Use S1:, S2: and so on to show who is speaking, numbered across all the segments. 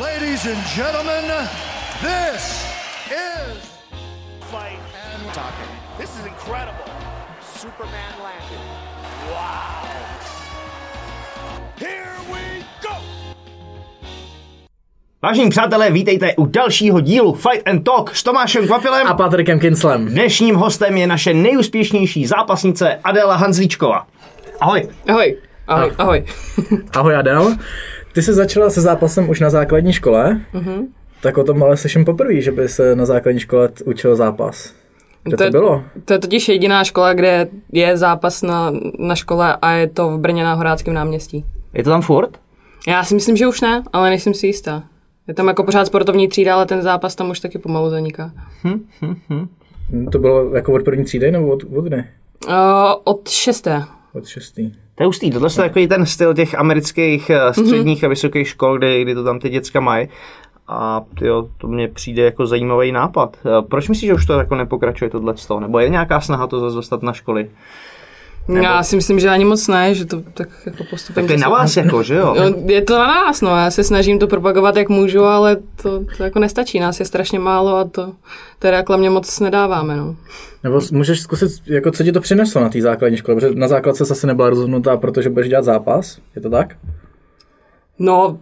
S1: Ladies and gentlemen, this is
S2: fight and talking. This is incredible. Superman landed. Wow. Here we go.
S3: Vážení přátelé, vítejte u dalšího dílu Fight and Talk s Tomášem Kvapilem.
S4: a Patrikem Kinslem.
S3: Dnešním hostem je naše nejúspěšnější zápasnice Adela Hanzlíčková. Ahoj.
S5: Ahoj, ahoj, ahoj.
S4: Ahoj Adel. Ty jsi začala se zápasem už na základní škole, mm-hmm. tak o tom ale slyším poprvé, že by se na základní škole učil zápas. Kde to, to bylo?
S5: To je totiž jediná škola, kde je zápas na, na škole a je to v Brně na Horáckém náměstí.
S3: Je to tam furt?
S5: Já si myslím, že už ne, ale nejsem si jistá. Je tam jako pořád sportovní třída, ale ten zápas tam už taky pomalu zaniká.
S4: To bylo jako od první třídy nebo od, od kdy?
S5: Uh, od šesté.
S4: Od šestý.
S3: To je hustý, tohle je takový ten styl těch amerických eh, středních a vysokých škol, kdy, kdy to tam ty děcka mají. A tyjo, to mně přijde jako zajímavý nápad. Eh, Proč myslíš, že už to jako nepokračuje tohle Nebo je nějaká snaha to zase dostat na školy?
S5: Já si myslím, že ani moc ne, že to tak jako postupem.
S3: Tak to je na vás jako, že jo?
S5: No, je to na nás, no. Já se snažím to propagovat, jak můžu, ale to, to jako nestačí. Nás je strašně málo a to teda reklamě moc nedáváme, no.
S4: Nebo můžeš zkusit, jako co ti to přineslo na té základní škole, protože na základce se asi nebyla rozhodnutá, protože budeš dělat zápas, je to tak?
S5: No,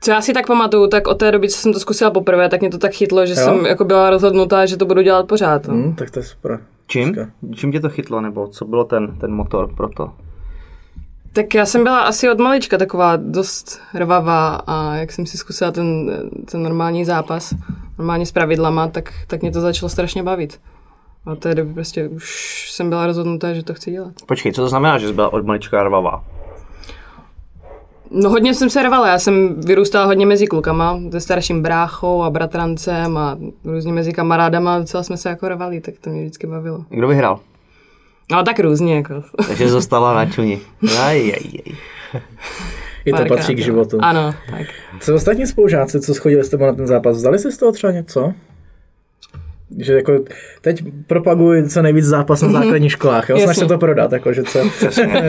S5: co já si tak pamatuju, tak od té doby, co jsem to zkusila poprvé, tak mě to tak chytlo, že
S4: Jo?
S5: jsem jako byla rozhodnutá, že to budu dělat pořád. No.
S4: Hm, tak to je super.
S3: Čím? Čím tě to chytlo, nebo co byl ten, ten motor pro to?
S5: Tak já jsem byla asi od malička taková dost rvavá a jak jsem si zkusila ten, ten normální zápas, normálně s pravidlama, tak, tak mě to začalo strašně bavit. A od té doby prostě už jsem byla rozhodnutá, že to chci dělat.
S3: Počkej, co to znamená, že jsi byla od malička rvavá?
S5: No hodně jsem se rvala, já jsem vyrůstala hodně mezi klukama, se starším bráchou a bratrancem a různě mezi kamarádama, docela jsme se jako rvali, tak to mě vždycky bavilo.
S3: Kdo vyhrál?
S5: No tak různě, jako.
S3: Takže zostala na čuni. Aj, aj, aj.
S4: I to
S5: Párkrát,
S4: patří k životu.
S5: Ano, tak.
S4: Co ostatní spolužáci, co schodili s tebou na ten zápas, vzali si z toho třeba něco? Že jako teď propaguji co nejvíc zápas na základních školách, jo? Snaž se to prodat, jako, že co,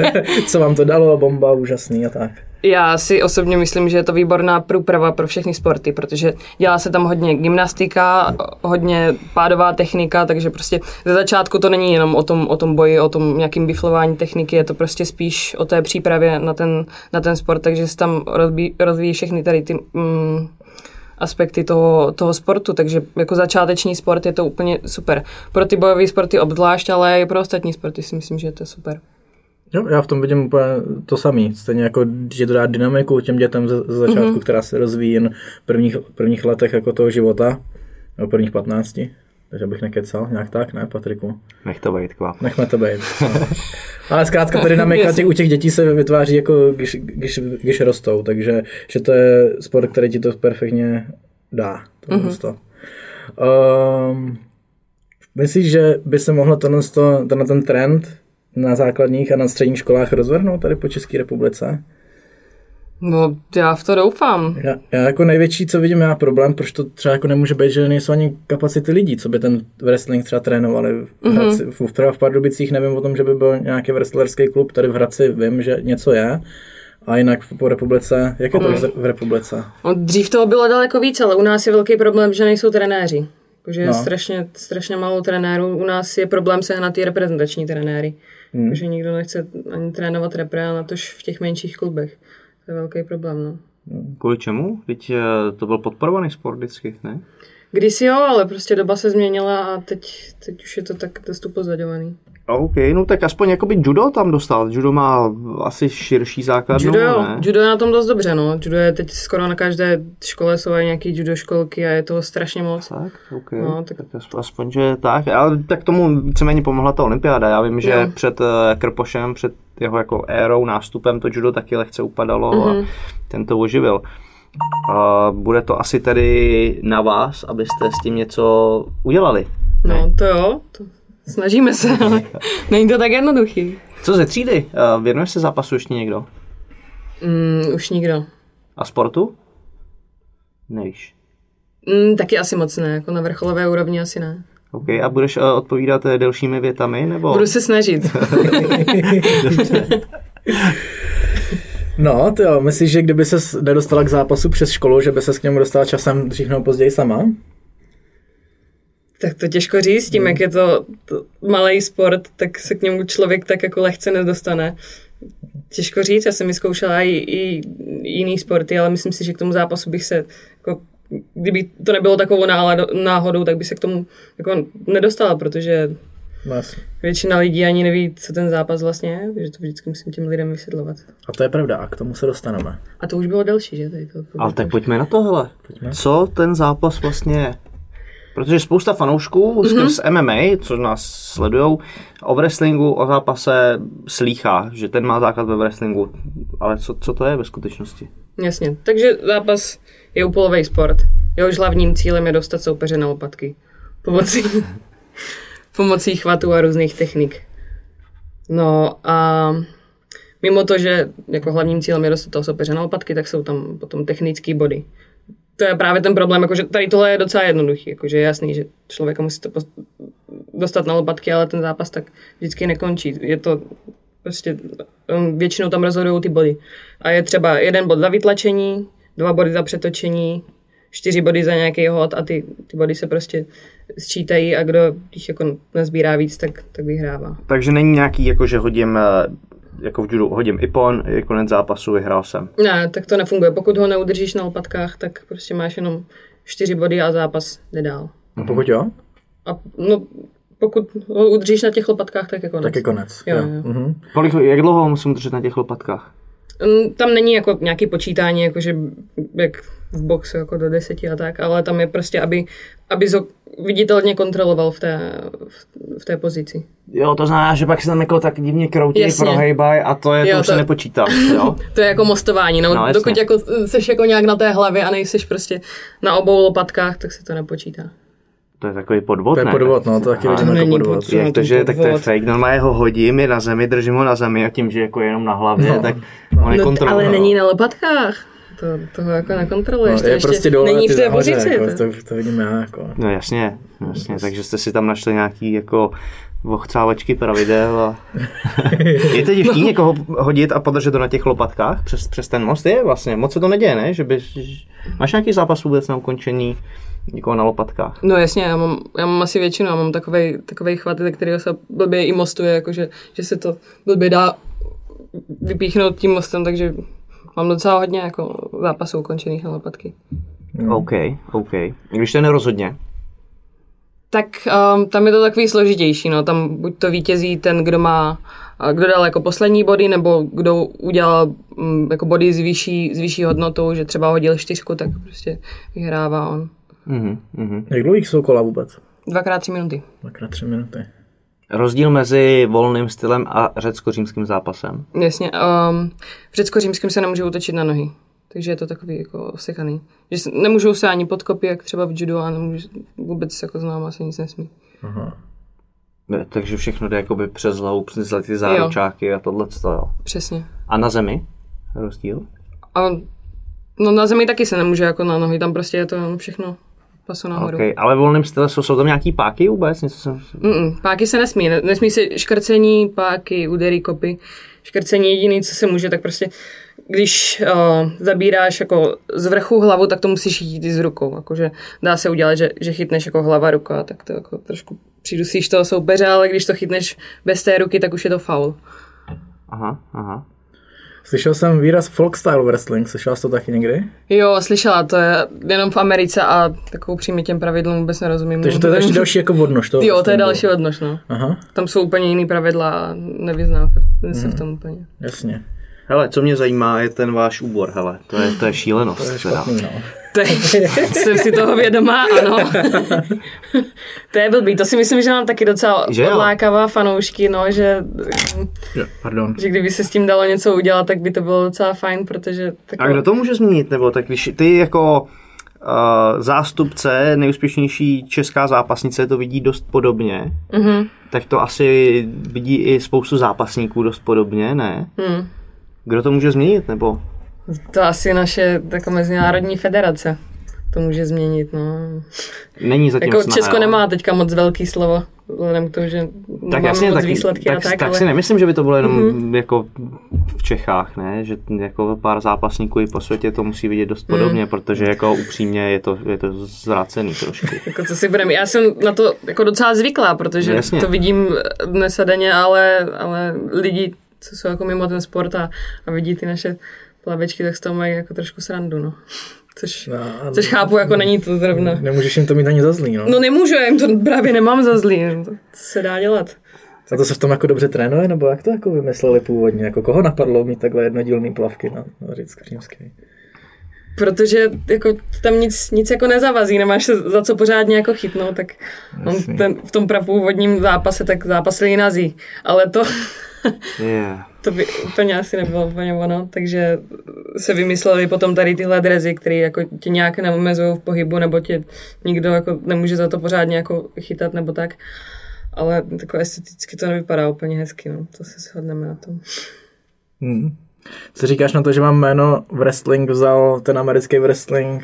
S4: co vám to dalo, bomba, úžasný a tak.
S5: Já si osobně myslím, že je to výborná průprava pro všechny sporty, protože dělá se tam hodně gymnastika, hodně pádová technika, takže prostě ze začátku to není jenom o tom, o tom boji, o tom nějakým biflování techniky, je to prostě spíš o té přípravě na ten, na ten sport, takže se tam rozbí, rozvíjí všechny tady ty mm, aspekty toho, toho sportu, takže jako začáteční sport je to úplně super. Pro ty bojové sporty obzvlášť, ale i pro ostatní sporty si myslím, že je to super.
S4: Jo, já v tom vidím úplně to samé. Stejně jako, že to dá dynamiku těm dětem ze, ze začátku, mm-hmm. která se rozvíjí jen v prvních, prvních letech jako toho života, nebo prvních 15. Takže bych nekecal, nějak tak, ne, Patriku?
S3: Nech to být, kvap.
S4: Nechme to být. No. Ale zkrátka ta dynamika těch, u těch dětí se vytváří jako když, když, když rostou, takže že to je sport, který ti to perfektně dá. To mm-hmm. um, myslíš, že by se mohlo tenhle, to, tenhle ten trend na základních a na středních školách rozvrhnout tady po České republice?
S5: No, já v to doufám.
S4: Já, já, jako největší, co vidím já problém, proč to třeba jako nemůže být, že nejsou ani kapacity lidí, co by ten wrestling třeba trénovali. V, Hradci, mm-hmm. v, třeba v Pardubicích nevím o tom, že by byl nějaký wrestlerský klub, tady v Hradci vím, že něco je, a jinak po republice, jak je to v- v republice?
S5: No, dřív toho bylo daleko víc, ale u nás je velký problém, že nejsou trenéři. Takže je
S4: No.
S5: strašně, strašně málo trenérů. U nás je problém sehnat ty reprezentační trenéry. Hmm. Takže nikdo nechce ani trénovat repre, a natož v těch menších klubech. To je velký problém, no.
S3: Kvůli čemu? Teď eh, to byl podporovaný sport vždycky, ne?
S5: Kdysi jo, ale prostě doba se změnila a teď, teď už je to tak dost upozadovaný.
S3: OK, no tak aspoň jakoby judo tam dostal. Judo má asi širší základnu,
S5: Judo jo,
S3: ne?
S5: judo je na tom dost dobře, no. Judo je teď skoro na každé škole jsou aj nějaký judo školky a je toho strašně moc.
S3: Tak, OK.
S5: No, tak-
S3: tak aspoň, že tak. Ale tak tomu víceméně pomohla ta olympiáda. Já vím, že
S5: Jo.
S3: před eh, Krpošem, před jeho jako érou, nástupem to judo taky lehce upadalo mm-hmm.
S5: Mhm.
S3: a ten to oživil. A bude to asi tady na vás, abyste s tím něco udělali.
S5: No, to jo, to snažíme se, ale není to tak jednoduchý.
S3: Co ze třídy? Věnuje se zápasu ještě někdo?
S5: Mm, už nikdo.
S3: A sportu? Nevíš.
S5: Mm, taky asi moc ne, jako na vrcholové úrovni asi ne.
S3: OK, a budeš eh, odpovídat eh, delšími větami, nebo?
S5: Budu se snažit.
S4: No, ty jo, myslíš, že kdyby se nedostala k zápasu přes školu, že by se k němu dostala časem dřív nebo později sama?
S5: Tak to těžko říct, tím, jak je to, to malý sport, tak se k němu člověk tak jako lehce nedostane. Těžko říct, já jsem mi zkoušela i, i jiný sporty, ale myslím si, že k tomu zápasu bych se, jako, kdyby to nebylo takovou náhodou, tak by se k tomu jako nedostala, protože
S4: Jasně.
S5: většina lidí ani neví, co ten zápas vlastně je, takže to vždycky musím těm lidem vysvětlovat.
S4: A to je pravda, a k tomu se dostaneme.
S5: A to už bylo delší, že? Tady to,
S3: Ale tak pojďme na to, hele. Co ten zápas vlastně je? Protože spousta fanoušků skrz MMA, co nás sledujou, o wrestlingu, o zápase slýchá, že ten má základ ve wrestlingu. Ale co, co to je ve skutečnosti?
S5: Jasně, takže zápas je úpolový sport. Jehož hlavním cílem je dostat soupeře na lopatky. Pomocí, pomocí chvatu a různých technik. No a mimo to, že jako hlavním cílem je dostat toho soupeře na lopatky, tak jsou tam potom technické body. To je právě ten problém, jakože tady tohle je docela jednoduchý, jakože je jasný, že člověka musí to pos- dostat na lopatky, ale ten zápas tak vždycky nekončí. Je to prostě, um, většinou tam rozhodují ty body. A je třeba jeden bod za vytlačení, dva body za přetočení, čtyři body za nějaký hod a ty, ty body se prostě sčítají a kdo když jako nazbírá víc, tak, tak vyhrává.
S3: Takže není nějaký, jako že hodím, eh, jako v judu, hodím ipon, je konec zápasu, vyhrál jsem.
S5: Ne, tak to nefunguje. Pokud ho neudržíš na lopatkách, tak prostě máš jenom čtyři body a zápas jde dál.
S4: A pokud jo,
S5: A no, pokud ho udržíš na těch lopatkách, tak je konec.
S4: tak je konec.
S5: Jo, jo.
S4: Mhm.
S3: Kolik, jak dlouho ho musím držet na těch lopatkách?
S5: Tam není jako nějaký počítání, jakože jak v boxu jako do deseti a tak, ale tam je prostě, aby, aby ho viditelně kontroloval v té, v, v té pozici.
S3: Jo, to znamená, že pak se tam jako tak divně kroutí,
S5: Jasně.
S3: prohejbaj a to je,
S5: Jo,
S3: to už se
S5: to-
S3: nepočítá. Jo?
S5: To je jako mostování, no,
S3: No,
S5: no
S3: jasně.
S5: dokud jako seš jako nějak na té hlavě a nejseš prostě na obou lopatkách, tak se to nepočítá.
S3: To je takový podvod,
S4: To je
S3: ne?
S4: podvod, no, to taky vidím jako podvod.
S3: Jak
S5: No,
S3: to, že tak to je fake, normálně ho hodím, je na zemi, držím ho na zemi a tím, že jako je jenom na hlavě, no, tak on je
S5: No, ale není na lopatkách. To, toho jako nekontroluješ.
S4: No,
S5: to
S4: je
S5: ještě
S4: prostě dole,
S5: není v té pozici.
S4: Jako,
S5: to-
S4: to, vidím já, jako.
S3: No jasně, jasně, takže jste si tam našli nějaký jako vochcávačky pravidel a... je to těžký někoho hodit a podržet to na těch lopatkách přes, přes ten most? Je vlastně, moc se to neděje, ne? Že by, že- máš nějaký zápas vůbec na ukončení někoho na lopatkách?
S5: No jasně, já mám, já mám asi většinu, já mám takovej, takovej chvat, ze kterého se blbě i mostuje, jakože, že se to blbě dá vypíchnout tím mostem, takže mám docela hodně jako zápasů ukončených na lopatky.
S3: OK, OK. Když to je nerozhodně,
S5: Tak um, tam je to takový složitější, no, tam buď to vítězí ten, kdo má, a kdo dal jako poslední body, nebo kdo udělal um, jako body s vyšší, s vyšší hodnotou, že třeba hodil čtyřku, tak prostě vyhrává on.
S3: Mhm, mhm.
S4: Jak dlouhých jsou kola vůbec?
S5: Dvakrát tři minuty.
S4: Dvakrát tři minuty.
S3: Rozdíl mezi volným stylem a řecko-římským zápasem.
S5: Jasně. Um, v řecko-římském se nemůžou točit na nohy. Takže je to takový jako sekaný. Že se, nemůžou se ani podkopy, jak třeba v judu, a nemůže, vůbec jako znám se nic nesmí.
S4: Aha.
S3: Ne, Takže všechno jde jakoby přes hlavu, přes ty záručáky a tohle jo.
S5: Přesně.
S3: A na zemi? Rozdíl?
S5: A no na zemi taky se nemůže jako na nohy, tam prostě je to všechno pasu nahoru.
S3: Okay. Ale v volném jsou, jsou tam nějaký páky vůbec? Něco jsem...
S5: Mm-mm, páky se nesmí, ne, nesmí se škrcení, páky, údery, kopy. Škrcení jediný, co se může, tak prostě když uh, zabíráš jako z vrchu hlavu, tak to musíš chytit i s rukou. Jakože dá se udělat, že, že chytneš jako hlava, ruka, tak to jako trošku přidusíš toho soupeře, ale když to chytneš bez té ruky, tak už je to faul.
S3: Aha, aha.
S4: Slyšel jsem výraz folk style wrestling, slyšel jsi to taky někdy?
S5: Jo, slyšela, to je jenom v Americe a takovou přímě těm pravidlům vůbec nerozumím.
S4: Takže to je další, další jako odnož. To
S5: Jo, to je další odnož, no.
S4: Aha,
S5: Tam jsou úplně jiný pravidla a nevyznám se v tom úplně.
S4: jasně.
S3: Hele, co mě zajímá, je ten váš úbor, hele. To je, to je šílenost.
S4: To je
S3: teda.
S4: špatný, no.
S5: To je, jsem si toho vědomá, ano. to je blbý, to si myslím, že mám taky docela
S3: Že jo?
S5: odlákavá fanoušky, no, že,
S4: Jo, Pardon.
S5: že kdyby se s tím dalo něco udělat, tak by to bylo docela fajn, protože tak
S3: A kdo to může změnit? Nebo tak když ty jako uh, zástupce, nejúspěšnější česká zápasnice to vidí dost podobně,
S5: Mhm.
S3: tak to asi vidí i spoustu zápasníků dost podobně, ne?
S5: Hmm.
S3: Kdo to může změnit? Nebo
S5: To asi naše jako mezinárodní federace. to může změnit, no.
S3: Není zatím
S5: Jako
S3: snaha,
S5: Česko nemá teďka moc velký slovo, vzhledem k tomu, že
S3: tak jasně,
S5: moc
S3: tak,
S5: výsledky
S3: tak,
S5: a tak,
S3: tak
S5: ale...
S3: si nemyslím, že by to bylo jenom mm-hmm. jako v Čechách, ne? Že jako pár zápasníků i po světě to musí vidět dost podobně, mm. protože jako upřímně je to, je to zvrácený trošku.
S5: Jako co si budeme. Já jsem na to jako docela zvyklá, protože
S3: Jasně.
S5: to vidím dnes a denně, ale, ale lidi, co jsou jako mimo ten sport a, a vidí ty naše plavečky, tak z toho mají jako trošku srandu, no. Což,
S4: No,
S5: což chápu, jako není to zrovna.
S4: Nemůžeš jim to mít ani za zlý, no.
S5: No nemůžu, já jim to právě nemám za zlý. no to- Co se dá dělat?
S4: A to se v tom jako dobře trénuje, nebo jak to jako vymysleli původně? Jako koho napadlo mít takhle jednodílný plavky na, na Řecko římský?
S5: Protože jako tam nic, nic jako nezavazí, nemáš se za co pořádně jako chytnout, tak on ten, v tom prapůvodním zápase tak zápasili nazí. Ale to,
S3: Yeah.
S5: To by úplně asi nebylo úplně ono, takže se vymysleli potom tady tyhle drezy, které jako tě nějak neomezují v pohybu, nebo tě nikdo jako nemůže za to pořádně jako chytat nebo tak. Ale tako esteticky to nevypadá úplně hezky, no. To se shodneme na tom.
S4: Hmm. Co říkáš na to, že mám jméno wrestling vzal ten americký wrestling,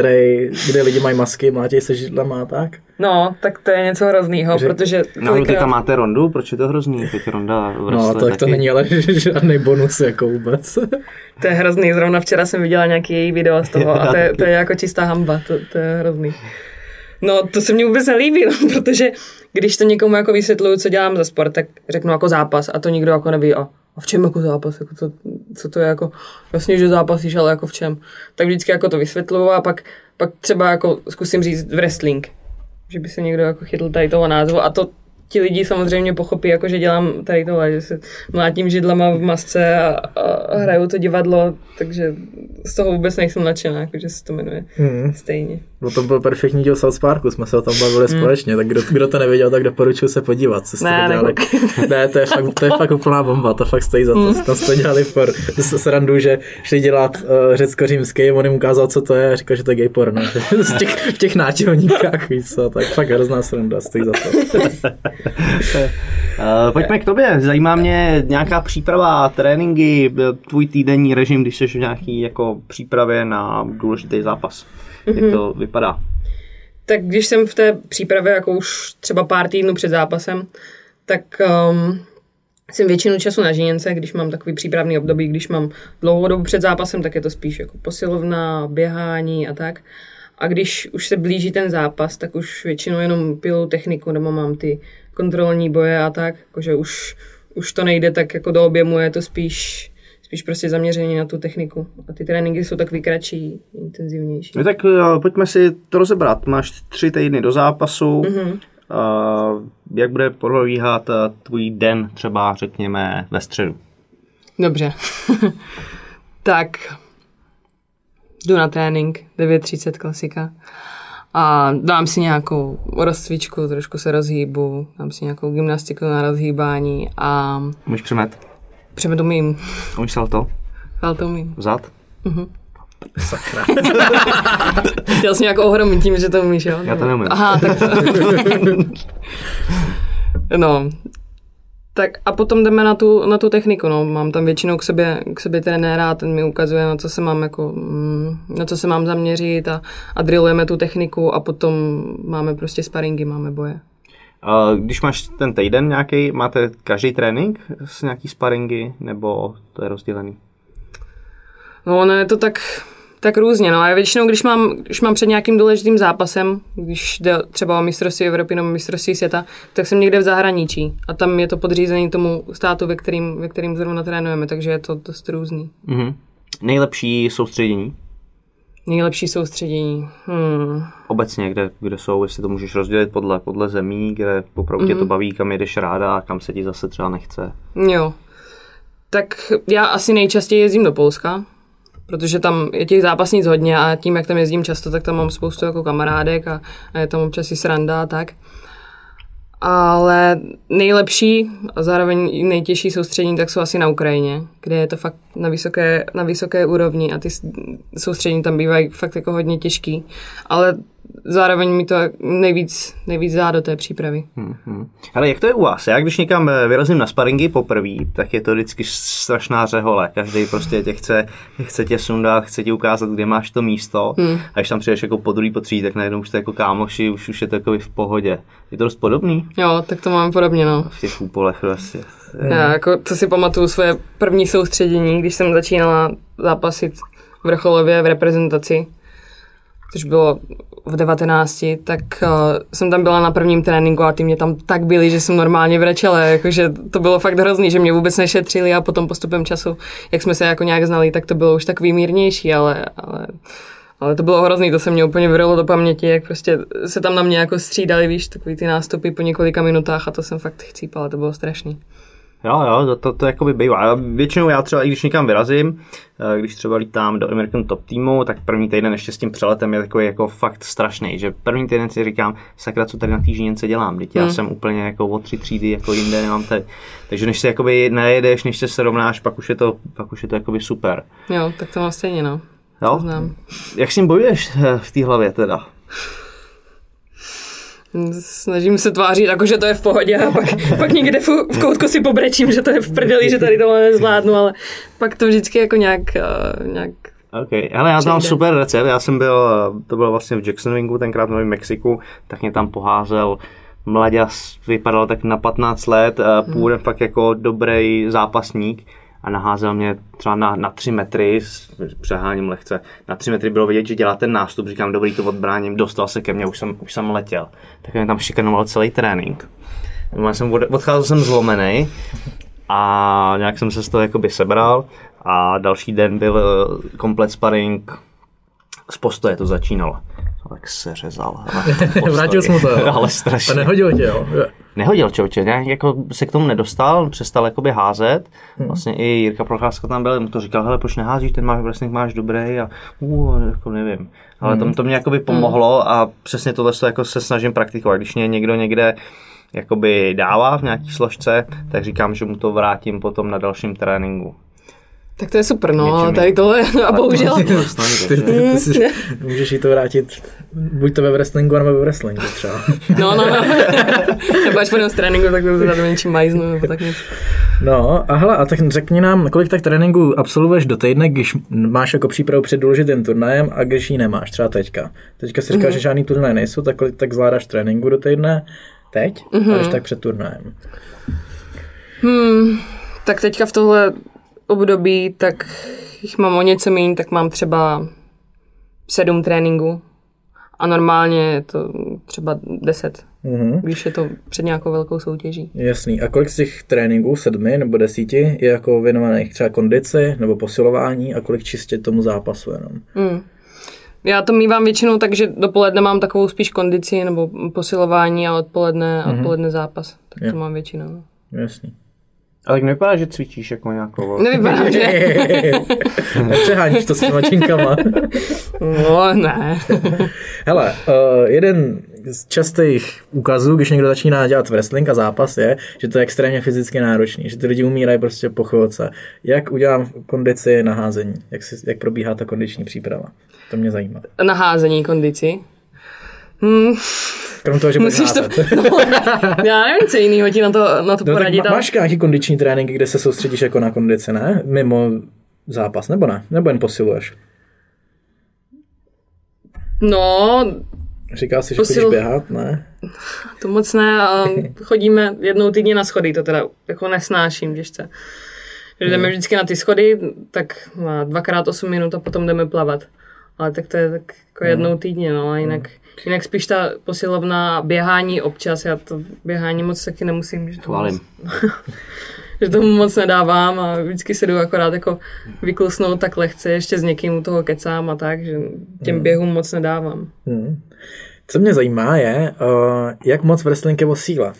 S4: který, kde lidi mají masky, mlátějí se židlema a tak?
S5: No, tak to je něco hroznýho,
S4: Že-
S5: protože
S3: No, teď
S5: kolikrát-
S3: tam máte rondu, proč je to hrozný? Teď ronda v
S4: No a
S3: wrestle
S4: to, to
S3: taky.
S4: není ale žádný bonus jako vůbec.
S5: To je hrozný, zrovna včera jsem viděla nějaký její video z toho a to je, to je jako čistá hamba, to, to je hrozný. No, to se mně vůbec nelíbí, no, protože když to někomu jako vysvětluju, co dělám za sport, tak řeknu jako zápas a to nikdo jako neví, a, a v čem jako zápas, jako to, co to je jako, jasně, že zápasíš, ale jako v čem. Tak vždycky jako to vysvětluju a pak, pak třeba jako zkusím říct wrestling, že by se někdo jako chytl tady toho názvu a to ti lidi samozřejmě pochopí, jako že dělám tady tohle, že se mlátím židlama v masce a, a, a hraju to divadlo, takže z toho vůbec nejsem nadšená, jako že se to jmenuje
S4: Hmm.
S5: stejně.
S4: No to byl perfektní díl South Parku, jsme se o tom bavili
S5: Hmm.
S4: společně, tak kdo, kdo to neviděl, tak doporučuji se podívat, co jste
S5: Ne,
S4: to dělali. Ne, to je, fakt, to je fakt úplná bomba, to fakt stojí za to.
S5: Hmm.
S4: Tam jste dělali for s srandu, že šli dělat uh, řecko-římský, on jim ukázal, co to je, a říkal, že to je gay porno. že v těch, v těch nátělníkách, víš co, tak fakt hrozná sranda, stojí za to.
S3: Uh, pojďme k tobě. Zajímá mě nějaká příprava, tréninky, tvůj týdenní režim, když jsi v nějaký jako přípravě na důležitý zápas. Jak to vypadá?
S5: Tak když jsem v té přípravě jako už třeba pár týdnů před zápasem, tak um, jsem většinu času na žíněnce, když mám takový přípravný období, když mám dlouhou dobu před zápasem, tak je to spíš jako posilovna, běhání a tak. A když už se blíží ten zápas, tak už většinou jenom pilu techniku, nebo mám ty kontrolní boje a tak, jakože už, už to nejde tak jako do objemu, je to spíš, spíš prostě zaměření na tu techniku. A ty tréninky jsou takový kratší, intenzivnější.
S3: No tak uh, pojďme si to rozebrat. Máš tři týdny do zápasu. Mm-hmm. Uh, jak bude probíhat uh, tvůj den třeba, řekněme, ve středu?
S5: Dobře. tak jdu na trénink, 9.30 klasika. A dám si nějakou rozcvičku, trošku se rozhýbu, dám si nějakou gymnastiku na rozhýbání a
S3: Umíš přemet?
S5: Přemed umím.
S3: Umíš salto?
S5: Ale to umím.
S3: Vzad?
S4: Sakra.
S5: Chtěl jsem nějak ohromit tím, že to umíš, jo?
S3: Já to neumím.
S5: Aha, tak to... no. Tak a potom jdeme na tu, na tu techniku, no. Mám tam většinou k sobě, k sobě trenéra a ten mi ukazuje, na co se mám jako, mm, na co se mám zaměřit a, a drillujeme tu techniku a potom máme prostě sparingy, máme boje.
S3: Když máš ten týden nějaký, máte každý trénink s nějaký sparingy, nebo to je rozdělený?
S5: No, ono je to tak, tak různě. No. A většinou, když mám, když mám před nějakým důležitým zápasem, když jde třeba o mistrovství Evropy nebo mistrovství světa, tak jsem někde v zahraničí. A tam je to podřízený tomu státu, ve kterým, ve kterým zrovna trénujeme, takže je to dost různý.
S3: Mhm. Nejlepší soustředění?
S5: Nejlepší soustředění. Hmm.
S3: Obecně, kde, kde jsou, jestli to můžeš rozdělit podle, podle zemí, kde opravdu mm-hmm. tě to baví, kam jedeš ráda a kam se ti zase třeba nechce.
S5: Jo. Tak já asi nejčastěji jezdím do Polska, protože tam je těch zápasnic hodně a tím, jak tam jezdím často, tak tam mám spoustu jako kamarádek a, a je tam občas i sranda a tak. Ale nejlepší a zároveň nejtěžší soustředění tak jsou asi na Ukrajině, kde je to fakt na vysoké, na vysoké úrovni a ty soustředění tam bývají fakt jako hodně těžký. Ale zároveň mi to nejvíc, nejvíc dá do té přípravy.
S3: Hmm. Ale jak to je u vás? Já když někam eh, vyrazím na sparingy poprvé, tak je to vždycky strašná řehole. Každý prostě tě chce, chce tě sundat, chce ti ukázat, kde máš to místo. Hmm. A když tam přijdeš jako po druhý, po tří, tak najednou už to jako kámoši, už, už je to jako v pohodě. Je to dost podobný?
S5: Jo, tak to máme podobně, no.
S3: V těch úpolech vlastně.
S5: Já jako to si pamatuju svoje první soustředění, když jsem začínala zápasit vrcholově v reprezentaci, což bylo v 19, tak uh, jsem tam byla na prvním tréninku a ty mě tam tak byli, že jsem normálně vrečela, jakože to bylo fakt hrozný, že mě vůbec nešetřili a potom postupem času, jak jsme se jako nějak znali, tak to bylo už takový mírnější, ale, ale ale to bylo hrozný, to se mě úplně vyrilo do paměti, jak prostě se tam na mě jako střídali, víš, takový ty nástupy po několika minutách a to jsem fakt chcípala, to bylo strašný.
S3: Jo, jo, to, to, to jakoby bývá. Většinou já třeba, i když někam vyrazím, eh, když třeba lítám do American Top týmu, tak první týden ještě s tím přeletem je takový jako fakt strašný, že první týden si říkám, sakra, co tady na té žíněnce dělám, teď já hmm. jsem úplně jako o tři třídy jako jinde nemám tady. Takže než se jakoby najedeš, než se srovnáš, pak už je to, pak už je to jakoby super.
S5: Jo, tak to mám stejně, no.
S3: Jo? Jak s tím bojuješ eh, v té hlavě teda?
S5: Snažím se tvářit, jako že to je v pohodě a pak, pak někde v, v koutku si pobrečím, že to je v prdeli, že tady tohle nezvládnu, ale pak to vždycky jako nějak, uh, nějak
S3: OK, ale já znám super recept, já jsem byl, to bylo vlastně v Jacksonvingu, tenkrát v Novém Mexiku, tak mě tam poházel mladěs, vypadal tak na 15 let, hmm. původem fakt jako dobrý zápasník a naházel mě třeba na, na 3 metry, přeháním lehce, na 3 metry bylo vidět, že dělá ten nástup, říkám, dobrý to odbráním, dostal se ke mně, už jsem, už jsem letěl. Tak mě tam šikanoval celý trénink. Já jsem od, odcházel jsem zlomený a nějak jsem se z toho jakoby sebral a další den byl eh, komplet sparring, z postoje to začínalo tak se řezal.
S4: Vrátil jsem to, jo.
S3: ale strašně.
S4: A nehodil tě, jo?
S3: Nehodil člověče, nějak jako se k tomu nedostal, přestal jakoby házet. Hmm. Vlastně i Jirka Procházka tam byl, mu to říkal, hele, proč neházíš, ten máš wrestling máš dobrý a uh, jako nevím. Ale hmm. to, to mě jakoby pomohlo hmm. a přesně tohle jako se snažím praktikovat. Když mě někdo někde jakoby dává v nějaký složce, tak říkám, že mu to vrátím potom na dalším tréninku.
S5: Tak to je super, no, Něčím tady tohle, a bohužel. ty,
S4: ty, ty si, můžeš jí to vrátit buď to ve wrestlingu, nebo ve wrestlingu třeba.
S5: No, no, no. nebo až půjdeme z tréninku, tak to do něčím majznu, nebo tak něco.
S4: No, a hele, a tak řekni nám, kolik tak tréninku absolvuješ do týdne, když máš jako přípravu před důležitým turnajem a když ji nemáš, třeba teďka. Teďka si říkáš, mm-hmm. že žádný turnaj nejsou, tak kolik tak zvládáš tréninku do týdne teď, mm-hmm. a když tak před turnajem?
S5: Hmm, tak teďka v tohle období, tak jich mám o něco méně, tak mám třeba sedm tréninků a normálně je to třeba deset, mm-hmm. když je to před nějakou velkou soutěží.
S4: Jasný. A kolik z těch tréninků, sedmi nebo desíti, je jako věnovaných třeba kondici nebo posilování a kolik čistě tomu zápasu jenom? Mm.
S5: Já to mývám většinou tak, že dopoledne mám takovou spíš kondici nebo posilování a odpoledne, mm-hmm. odpoledne zápas. Tak to mám většinou.
S4: Jasný.
S3: Ale tak nevypadá, že cvičíš jako nějakou...
S5: Nevypadá, že...
S4: Nepřeháníš to s těma činkama.
S5: no, ne.
S4: Hele, uh, jeden z častých ukazů, když někdo začíná dělat wrestling a zápas, je, že to je extrémně fyzicky náročný, že ty lidi umírají prostě po chvilce. Jak udělám kondici na házení? Jak, si, jak probíhá ta kondiční příprava? To mě zajímá.
S5: Na házení kondici? Hmm.
S4: Krom toho, že Musíš to, no,
S5: já nevím, co jiného ti na to, na to no, poradit.
S4: Tak máš nějaký kondiční trénink, kde se soustředíš jako na kondici, ne? Mimo zápas, nebo ne? Nebo jen posiluješ?
S5: No...
S4: Říká si, že posil... chodíš běhat, ne?
S5: To moc ne, chodíme jednou týdně na schody, to teda jako nesnáším těžce. Že jdeme vždycky na ty schody, tak dvakrát 8 minut a potom jdeme plavat. Ale tak to je tak jako jednou týdně, no a jinak... Hmm Jinak spíš ta posilovna běhání občas, já to běhání moc taky nemusím. Že to Moc, že tomu moc nedávám a vždycky se jdu akorát jako vyklusnout tak lehce, ještě s někým u toho kecám a tak, že těm hmm. běhům moc nedávám. Hmm.
S4: Co mě zajímá je, uh, jak moc wrestling je o síle?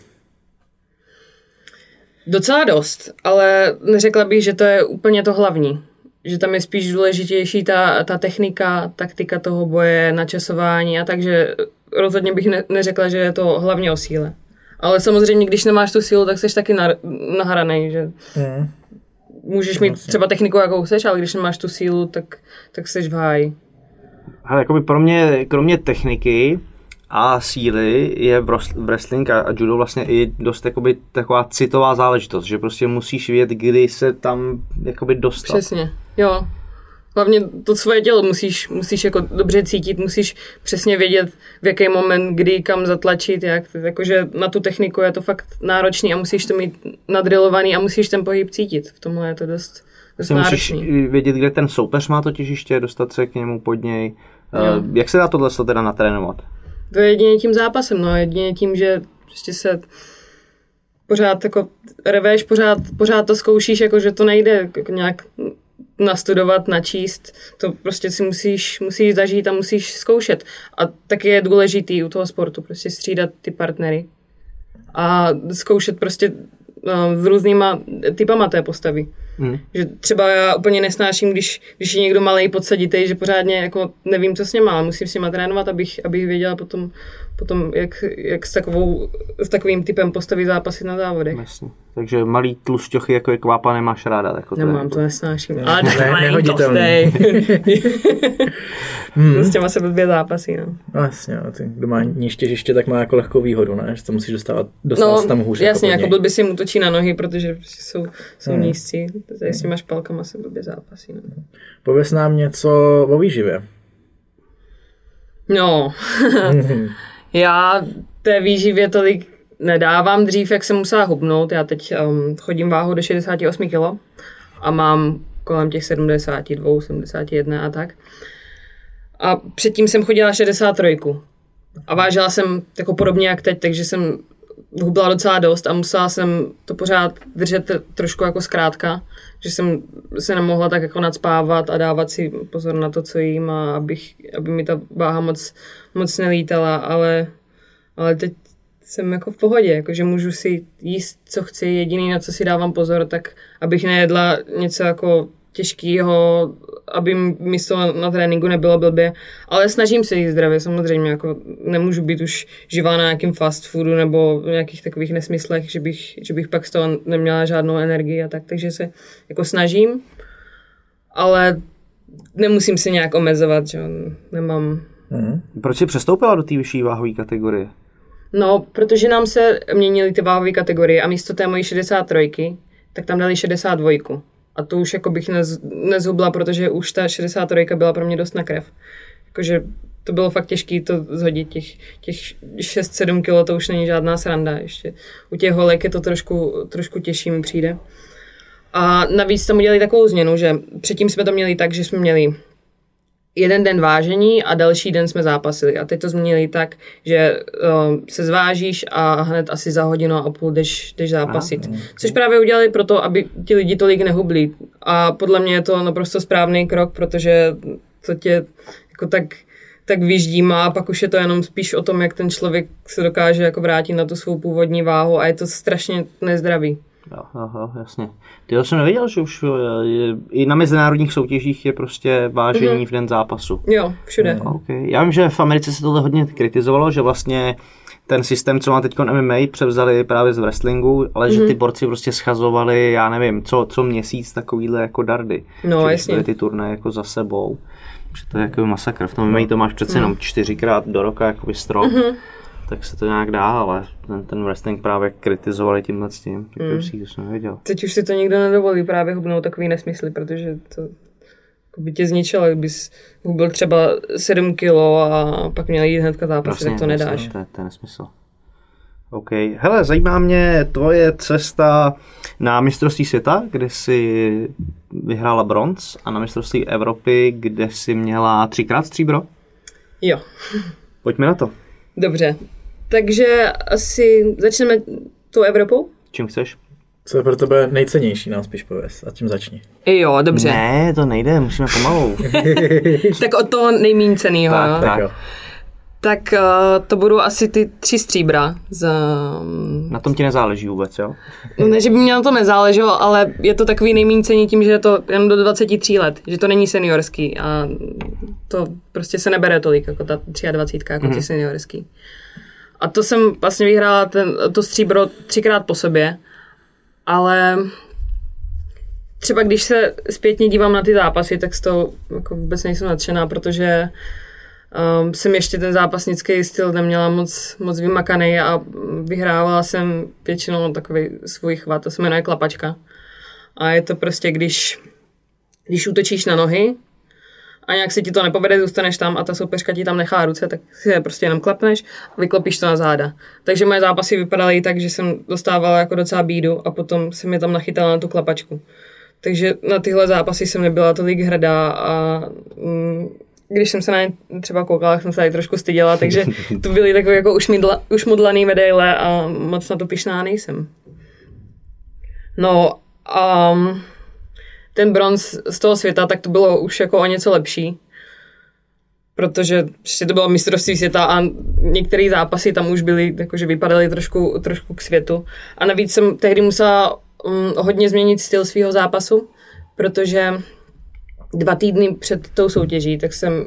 S5: Docela dost, ale neřekla bych, že to je úplně to hlavní že tam je spíš důležitější ta, ta technika, taktika toho boje, načasování a takže rozhodně bych ne, neřekla, že je to hlavně o síle. Ale samozřejmě, když nemáš tu sílu, tak jsi taky na, nahranej, že mm. můžeš mít vlastně. třeba techniku, jakou chceš, ale když nemáš tu sílu, tak, tak jsi v háji.
S3: Hele, jakoby pro mě, kromě techniky a síly je v wrestling a judo vlastně i dost jakoby taková citová záležitost, že prostě musíš vědět, kdy se tam jakoby dostat.
S5: Přesně, jo. Hlavně to svoje tělo musíš, musíš jako dobře cítit, musíš přesně vědět, v jaký moment, kdy, kam zatlačit, jak. Jakože na tu techniku je to fakt náročný a musíš to mít nadrilovaný a musíš ten pohyb cítit. V tomhle je to dost, dost
S3: musíš
S5: náročný.
S3: vědět, kde ten soupeř má to těžiště, dostat se k němu pod něj.
S5: Jo.
S3: Jak se dá tohle teda natrénovat?
S5: To je jedině tím zápasem, no, jedině tím, že prostě se pořád jako reveš, pořád, pořád to zkoušíš, jako že to nejde jako nějak nastudovat, načíst, to prostě si musíš, musíš zažít a musíš zkoušet. A taky je důležitý u toho sportu prostě střídat ty partnery a zkoušet prostě uh, v různýma typama té postavy. Hmm. Že třeba já úplně nesnáším, když, když je někdo malý podsaditej, že pořádně jako nevím, co s ním má, musím s nima trénovat, abych, abych věděla potom, potom jak, jak s, takovou, s takovým typem postavy zápasy na závodech.
S3: Jasně. Takže malý tlušťochy jako je kvápa nemáš ráda. Jako
S5: Nemám, to nesnáším.
S4: Ne,
S5: Ale
S4: ne, nehoditelný.
S5: hmm. S těma se blbě zápasí, no.
S4: No, jasně, no, ty, kdo má níž těžiště, tak má jako lehkou výhodu, ne? Že to musíš dostávat, dostávat
S5: no,
S4: tam hůř.
S5: jasně,
S4: jako,
S5: jako blbě si mu točí na nohy, protože prostě jsou, jsou
S4: Hmm.
S5: nízcí. Tady s těma špalkama se blbě zápasí, no.
S4: Pověz nám něco o výživě.
S5: No, já té výživě tolik nedávám dřív, jak jsem musela hubnout. Já teď um, chodím váhu do 68 kg a mám kolem těch 72, 71 a tak. A předtím jsem chodila 63. A vážila jsem jako podobně jak teď, takže jsem hubla docela dost a musela jsem to pořád držet trošku jako zkrátka, že jsem se nemohla tak jako nadspávat a dávat si pozor na to, co jím a abych, aby mi ta váha moc, moc nelítala, ale, ale teď jsem jako v pohodě, jakože můžu si jíst, co chci, jediný, na co si dávám pozor, tak abych nejedla něco jako těžkého, aby mi z toho na tréninku nebylo blbě. Ale snažím se jíst zdravě, samozřejmě. Jako nemůžu být už živá na nějakým fast foodu nebo v nějakých takových nesmyslech, že bych, že bych pak z toho neměla žádnou energii a tak. Takže se jako snažím, ale nemusím se nějak omezovat, že nemám...
S4: Mhm.
S3: Proč jsi přestoupila do té vyšší váhové kategorie?
S5: No, protože nám se měnily ty váhové kategorie a místo té mojí 63, tak tam dali 62. A to už jako bych nez, nezhubla, protože už ta 63 byla pro mě dost na krev. Jakože to bylo fakt těžké to zhodit, těch, těch 6-7 kilo to už není žádná sranda ještě. U těch holek je to trošku, trošku těžší mi přijde. A navíc tam udělali takovou změnu, že předtím jsme to měli tak, že jsme měli jeden den vážení a další den jsme zápasili. A teď to změnili tak, že uh, se zvážíš a hned asi za hodinu a půl jdeš, jdeš zápasit. Což právě udělali proto, aby ti lidi tolik nehubli. A podle mě je to naprosto správný krok, protože to tě jako tak tak vyždímá a pak už je to jenom spíš o tom, jak ten člověk se dokáže jako vrátit na tu svou původní váhu a je to strašně nezdravý.
S3: Jo, jo, jo, jasně. Ty jsem nevěděl, že už je, i na mezinárodních soutěžích je prostě vážení mm-hmm. v den zápasu.
S5: Jo, všude.
S3: No, okay. Já vím, že v Americe se tohle hodně kritizovalo, že vlastně ten systém, co má teď MMA, převzali právě z wrestlingu, ale mm-hmm. že ty borci prostě schazovali, já nevím, co, co měsíc takovýhle jako dardy.
S5: No,
S3: že
S5: jasně.
S3: ty turné jako za sebou. Že to je jako masakr. V tom MMA to máš přece jenom čtyřikrát do roka jakoby strop. Mm-hmm tak se to nějak dá, ale ten, ten wrestling právě kritizovali tímhle s tím, tak mm. si to jsem nevěděl.
S5: Teď už si to nikdo nedovolí právě hubnout takový nesmysly, protože to jako by tě zničilo, kdybys hubil třeba 7 kilo a pak měl jít hnedka zápasy, tak to nedáš.
S3: Vlastně, to, je, to je nesmysl. OK. Hele, zajímá mě tvoje cesta na mistrovství světa, kde jsi vyhrála bronz a na mistrovství Evropy, kde jsi měla třikrát stříbro.
S5: Jo.
S3: Pojďme na to.
S5: Dobře, takže asi začneme tou Evropou?
S3: Čím chceš?
S4: Co je pro tebe nejcennější, nám spíš pověz. A tím začni.
S5: Jo, dobře.
S3: Ne, to nejde, musíme pomalu.
S5: tak od toho nejméně cenýho.
S3: Tak,
S5: jo?
S3: tak.
S4: jo.
S5: Tak uh, to budou asi ty tři stříbra. Za...
S3: Na tom ti nezáleží vůbec, jo?
S5: No ne, že by mě na to nezáleželo, ale je to takový nejméně cení tím, že je to jen do 23 let, že to není seniorský a to prostě se nebere tolik jako ta 23 jako ty seniorský. A to jsem vlastně vyhrála ten, to stříbro třikrát po sobě, ale třeba když se zpětně dívám na ty zápasy, tak z toho jako vůbec nejsem nadšená, protože um, jsem ještě ten zápasnický styl neměla moc, moc vymakaný a vyhrávala jsem většinou takový svůj chvat, to se jmenuje klapačka. A je to prostě, když, když útočíš na nohy a nějak se ti to nepovede, zůstaneš tam a ta soupeřka ti tam nechá ruce, tak si je prostě jenom klapneš a vyklopíš to na záda. Takže moje zápasy vypadaly tak, že jsem dostávala jako docela bídu a potom se mi tam nachytala na tu klapačku. Takže na tyhle zápasy jsem nebyla tolik hrdá a mm, když jsem se na ně třeba koukala, jsem se tady trošku styděla, takže to byly takové jako ušmidla, ušmudlaný medaile a moc na to pišná nejsem. No, um, ten bronz z toho světa, tak to bylo už jako o něco lepší. Protože ještě to bylo mistrovství světa a některé zápasy tam už byly, jakože vypadaly trošku, trošku k světu. A navíc jsem tehdy musela um, hodně změnit styl svého zápasu, protože dva týdny před tou soutěží, tak jsem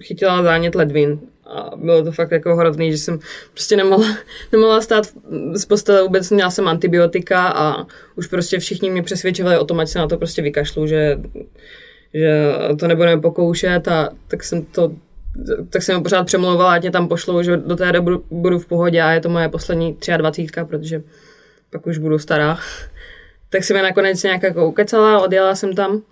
S5: chytila zánět ledvin a bylo to fakt jako hrozný, že jsem prostě nemohla, nemohla stát z postele vůbec, měla jsem antibiotika a už prostě všichni mě přesvědčovali o tom, ať se na to prostě vykašlu, že, že to nebudeme pokoušet a tak jsem to tak jsem pořád přemlouvala, ať mě tam pošlou, že do té doby budu, budu v pohodě a je to moje poslední 23, protože pak už budu stará. Tak jsem je nakonec nějak jako ukecala, odjela jsem tam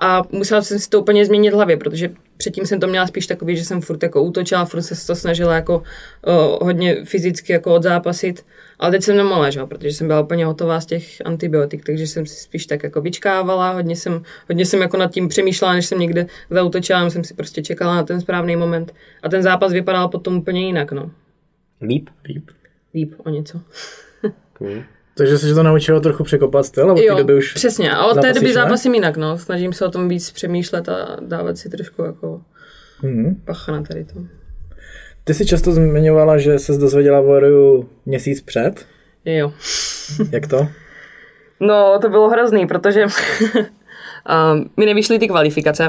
S5: a musela jsem si to úplně změnit v hlavě, protože předtím jsem to měla spíš takový, že jsem furt jako útočila, furt se to snažila jako uh, hodně fyzicky jako odzápasit, ale teď jsem nemohla, že? protože jsem byla úplně hotová z těch antibiotik, takže jsem si spíš tak jako vyčkávala, hodně jsem, hodně jsem jako nad tím přemýšlela, než jsem někde zautočila, jsem si prostě čekala na ten správný moment a ten zápas vypadal potom úplně jinak, no.
S3: Líp?
S4: Líp.
S5: Líp o něco.
S3: Okay.
S4: Takže se to naučilo trochu překopat styl, a od té doby už
S5: přesně. A od té doby
S4: ne?
S5: zápasím jinak, no. Snažím se o tom víc přemýšlet a dávat si trošku jako
S4: Mhm.
S5: pacha na tady to.
S4: Ty si často zmiňovala, že se dozvěděla o měsíc před.
S5: Jo.
S4: Jak to?
S5: No, to bylo hrozný, protože mi nevyšly ty kvalifikace.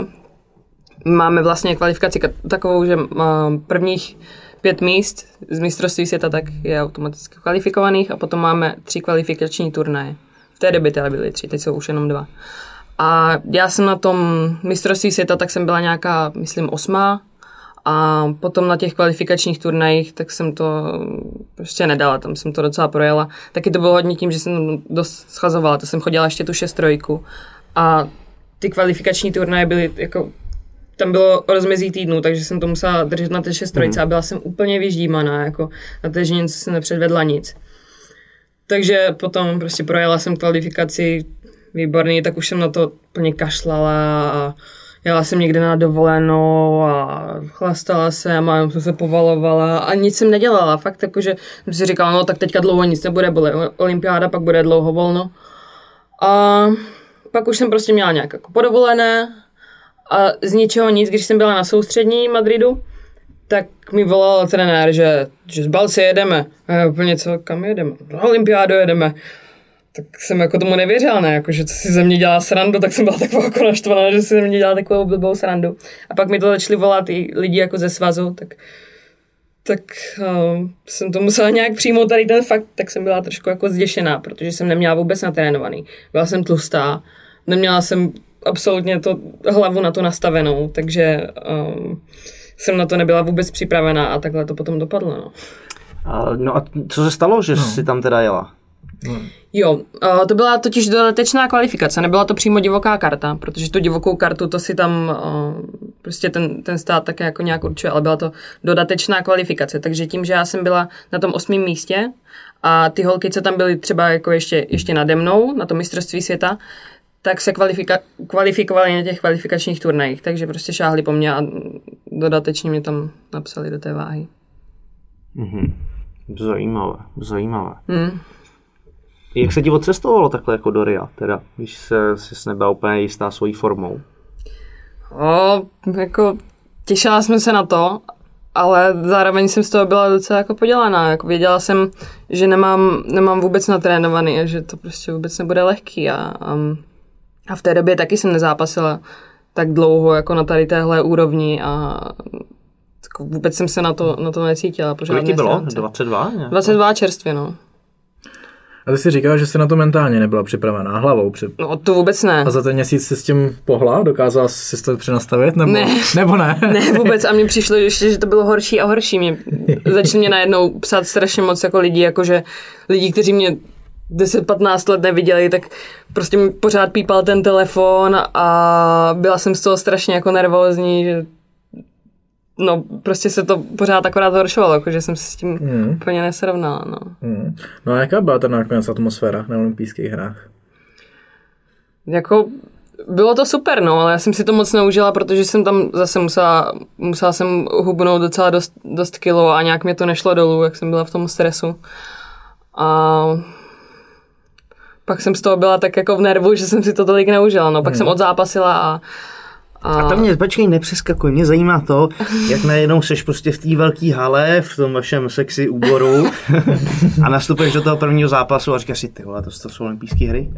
S5: Máme vlastně kvalifikaci ka- takovou, že prvních pět míst z mistrovství světa tak je automaticky kvalifikovaných a potom máme tři kvalifikační turnaje. V té době teda byly tři, teď jsou už jenom dva. A já jsem na tom mistrovství světa, tak jsem byla nějaká, myslím, osmá a potom na těch kvalifikačních turnajích, tak jsem to prostě nedala, tam jsem to docela projela. Taky to bylo hodně tím, že jsem dost schazovala, to jsem chodila ještě tu šestrojku a ty kvalifikační turnaje byly jako tam bylo rozmezí týdnu, takže jsem to musela držet na té šestrojce a byla jsem úplně vyždímaná, jako na té ženě jsem nepředvedla nic. Takže potom prostě projela jsem kvalifikaci výborný, tak už jsem na to plně kašlala a jela jsem někde na dovolenou a chlastala se a mám jsem se povalovala a nic jsem nedělala. Fakt jakože jsem si říkala, no tak teďka dlouho nic nebude, bude olympiáda, pak bude dlouho volno. A pak už jsem prostě měla nějak jako podovolené a z ničeho nic, když jsem byla na soustřední Madridu, tak mi volal trenér, že, že z Balci jedeme. A já úplně co, kam jedeme? Na olympiádu jedeme. Tak jsem jako tomu nevěřila, ne, jako, že co si ze mě dělá srandu, tak jsem byla taková jako naštvaná, že si ze mě dělá takovou blbou srandu. A pak mi to začali volat i lidi jako ze svazu, tak tak uh, jsem to musela nějak přijmout tady ten fakt, tak jsem byla trošku jako zděšená, protože jsem neměla vůbec natrénovaný. Byla jsem tlustá, neměla jsem absolutně to hlavu na to nastavenou, takže um, jsem na to nebyla vůbec připravená a takhle to potom dopadlo. No.
S3: A, no a co se stalo, že no. jsi tam teda jela?
S5: Jo, uh, to byla totiž dodatečná kvalifikace, nebyla to přímo divoká karta, protože tu divokou kartu to si tam uh, prostě ten, ten stát také jako nějak určuje, ale byla to dodatečná kvalifikace, takže tím, že já jsem byla na tom osmém místě a ty holky, co tam byly třeba jako ještě, ještě nade mnou na tom mistrovství světa, tak se kvalifika- kvalifikovali na těch kvalifikačních turnajích, takže prostě šáhli po mně a dodatečně mě tam napsali do té váhy.
S3: Mhm. Zajímavé, zajímavé.
S5: Hmm.
S3: Jak se ti odcestovalo takhle jako do RIA, teda, když se, jsi nebyla úplně jistá svojí formou?
S5: O, jako těšila jsem se na to, ale zároveň jsem z toho byla docela jako podělaná. Jako věděla jsem, že nemám, nemám vůbec natrénovaný a že to prostě vůbec nebude lehký. A, a, a v té době taky jsem nezápasila tak dlouho jako na tady téhle úrovni a jako vůbec jsem se na to, na to necítila.
S3: Kolik ti bylo?
S5: stránce.
S3: 22? Ne?
S5: 22 čerstvě, no.
S4: A ty si říkal, že jsi na to mentálně nebyla připravená hlavou. Při...
S5: No to vůbec ne.
S4: A za ten měsíc si s tím pohla? Dokázala jsi to přenastavit? Nebo
S5: Ne.
S4: Nebo ne?
S5: Ne, vůbec. A mně přišlo ještě, že to bylo horší a horší. Mě, začali mě najednou psát strašně moc jako lidí, jakože lidi, kteří mě 10-15 let neviděli, tak prostě mi pořád pípal ten telefon a byla jsem z toho strašně jako nervózní, že no prostě se to pořád akorát zhoršovalo, jakože jsem se s tím
S4: Hmm.
S5: úplně nesrovnala, no.
S4: Hmm. No a jaká byla ta nakonec atmosféra na olympijských hrách?
S5: Jako bylo to super, no, ale já jsem si to moc neužila, protože jsem tam zase musela, musela jsem hubnout docela dost, dost kilo a nějak mě to nešlo dolů, jak jsem byla v tom stresu. A pak jsem z toho byla tak jako v nervu, že jsem si to tolik neužila, no. Pak
S4: Hmm.
S5: jsem odzápasila a,
S3: A to mě, počkej, nepřeskakuj, mě zajímá to, jak najednou seš prostě v té velké hale, v tom vašem sexy úboru a nastupuješ do toho prvního zápasu a říkáš si, ty vole, to, to jsou olympijské hry?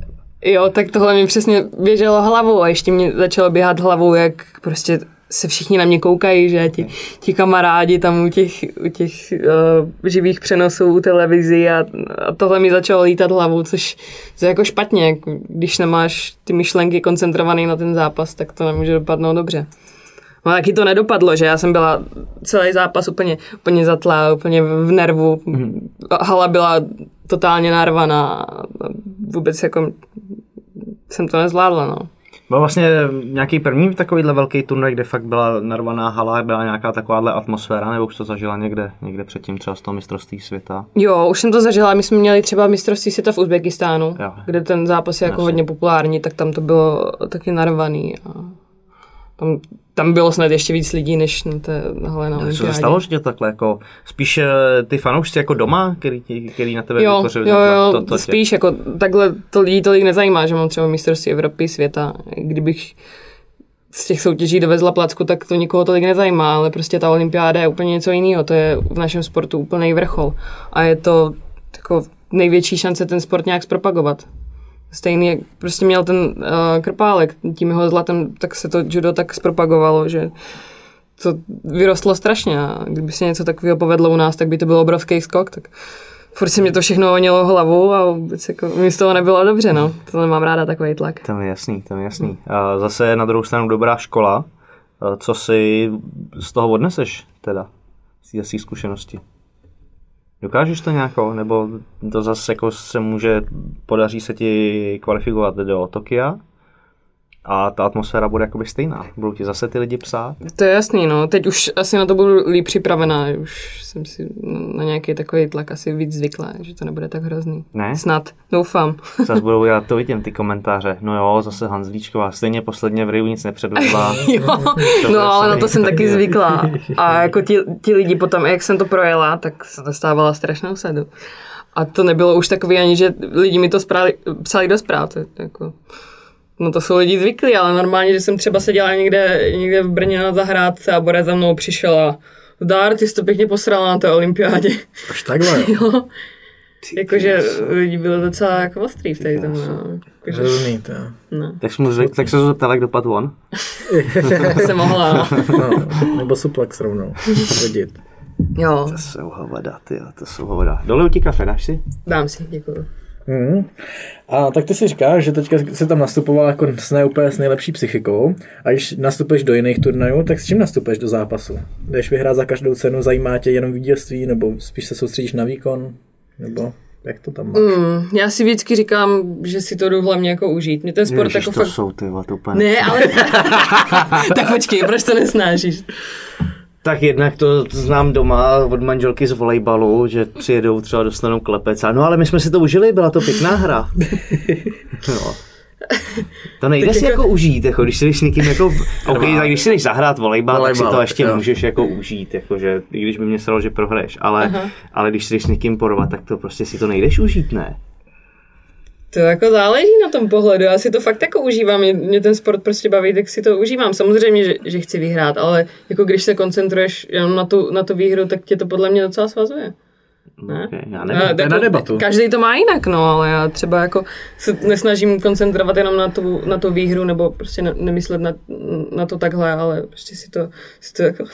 S5: Jo, tak tohle mi přesně běželo hlavou a ještě mě začalo běhat hlavou, jak prostě se všichni na mě koukají, že ti, ti kamarádi tam u těch, u těch uh, živých přenosů u televizi a, a tohle mi začalo lítat hlavou, což je jako špatně, jako když nemáš ty myšlenky koncentrované na ten zápas, tak to nemůže dopadnout dobře. No taky to nedopadlo, že já jsem byla celý zápas úplně, úplně zatlá, úplně v nervu. Hala byla totálně narvaná. a Vůbec jako jsem to nezvládla, no.
S3: Byl vlastně nějaký první takovýhle velký turnaj, kde fakt byla narvaná hala, byla nějaká takováhle atmosféra, nebo už to zažila někde, někde předtím, třeba z toho mistrovství světa?
S5: Jo, už jsem to zažila. My jsme měli třeba mistrovství světa v Uzbekistánu,
S3: Jo.
S5: kde ten zápas je jako
S3: Jasně.
S5: hodně populární, tak tam to bylo taky narvaný. A tam, tam bylo snad ještě víc lidí, než na té hale na
S3: Co se stalo, že tě takhle jako, spíš eh, ty fanoušci jako doma, který, který na tebe
S5: Jo,
S3: vytvořili
S5: jo, jo,
S3: to, to tě-
S5: spíš jako takhle to lidí tolik nezajímá, že mám třeba mistrovství Evropy, světa. Kdybych z těch soutěží dovezla placku, tak to nikoho tolik nezajímá, ale prostě ta olympiáda je úplně něco jiného. To je v našem sportu úplný vrchol. A je to jako největší šance ten sport nějak zpropagovat. Stejný, jak prostě měl ten uh, krpálek, tím jeho zlatem, tak se to judo tak zpropagovalo, že to vyrostlo strašně a kdyby se něco takového povedlo u nás, tak by to byl obrovský skok, tak furt se mě to všechno honilo hlavu a vůbec jako, mi z toho nebylo dobře, no. To nemám ráda takový tlak.
S3: To je jasný, to je jasný. A zase na druhou stranu dobrá škola. A Co si z toho odneseš teda? Z svý zkušenosti? Dokážeš to nějako? Nebo to zase jako se může, podaří se ti kvalifikovat do Tokia a ta atmosféra bude jakoby stejná. Budou ti zase ty lidi psát?
S5: To je jasný, no. Teď už asi na to budu líp připravená, už jsem si na nějaký takový tlak asi víc zvyklá, že to nebude tak hrozný.
S3: Ne?
S5: Snad, doufám.
S3: Zase budou, já to vidím, ty komentáře. No jo, zase Hanzlíčková, stejně posledně v Riu nic nepředvedla.
S5: jo, no ale na to jsem taky zvyklá. A jako ti, ti lidi potom, jak jsem to projela, tak se dostávala strašnou sadu. A to nebylo už takový ani, že lidi mi to správali, psali do zpráv. To, je jako, no to jsou lidi zvyklí, ale normálně, že jsem třeba seděla někde, někde v Brně na zahrádce a Borec za mnou přišel a Zdár, ty jsi to pěkně posrala na té olympiádě.
S4: Až takhle, jo.
S5: jo. Jakože lidi byli docela jako ostrý v tady tom. No. Jakože,
S4: Hrozný, to.
S5: no.
S3: Tak, jsem zvyk, tak se zeptal, jak dopadl on.
S5: To se mohla, no.
S4: No, nebo suplex rovnou. Hodit.
S5: Jo,
S3: To jsou hovada, ty, to jsou hovada. Doleu ti kafe, dáš si?
S5: dám si, děkuju.
S4: Mm. A tak ty si říkáš, že teďka se tam nastupoval jako s ne úplně s nejlepší psychikou a když nastupuješ do jiných turnajů, tak s čím nastupuješ do zápasu? Jdeš vyhrát za každou cenu, zajímá tě jenom vítězství, nebo spíš se soustředíš na výkon, nebo jak to tam máš?
S5: Mm, já si vždycky říkám, že si to jdu hlavně jako užít. Mě ten sport
S3: Ježiš,
S5: jako
S3: to
S5: fakt...
S3: jsou ty, to úplně...
S5: Ne, ale... tak počkej, proč to nesnášíš?
S3: Tak jednak to znám doma od manželky z volejbalu, že přijedou třeba dostanou klepec a no ale my jsme si to užili, byla to pěkná hra. no. To nejde si jako užít, jako když si jdeš s někým jako, OK, tak když si jdeš zahrát volejbal, tak si to ještě
S4: jo.
S3: můžeš jako užít, jakože, i když by mě stalo, že prohraješ, ale, ale když si jdeš s někým porvat, tak to prostě si to nejdeš užít, ne?
S5: To jako záleží na tom pohledu, já si to fakt jako užívám, mě, mě ten sport prostě baví, tak si to užívám. Samozřejmě, že, že chci vyhrát, ale jako když se koncentruješ jenom na tu, na tu výhru, tak tě to podle mě docela svazuje. Ne?
S3: Okay, já
S5: A
S3: nevím.
S4: to je na debatu.
S5: Každý to má jinak, no, ale já třeba jako se nesnažím koncentrovat jenom na tu, na tu výhru, nebo prostě ne, nemyslet na, na to takhle, ale prostě si to, si to jako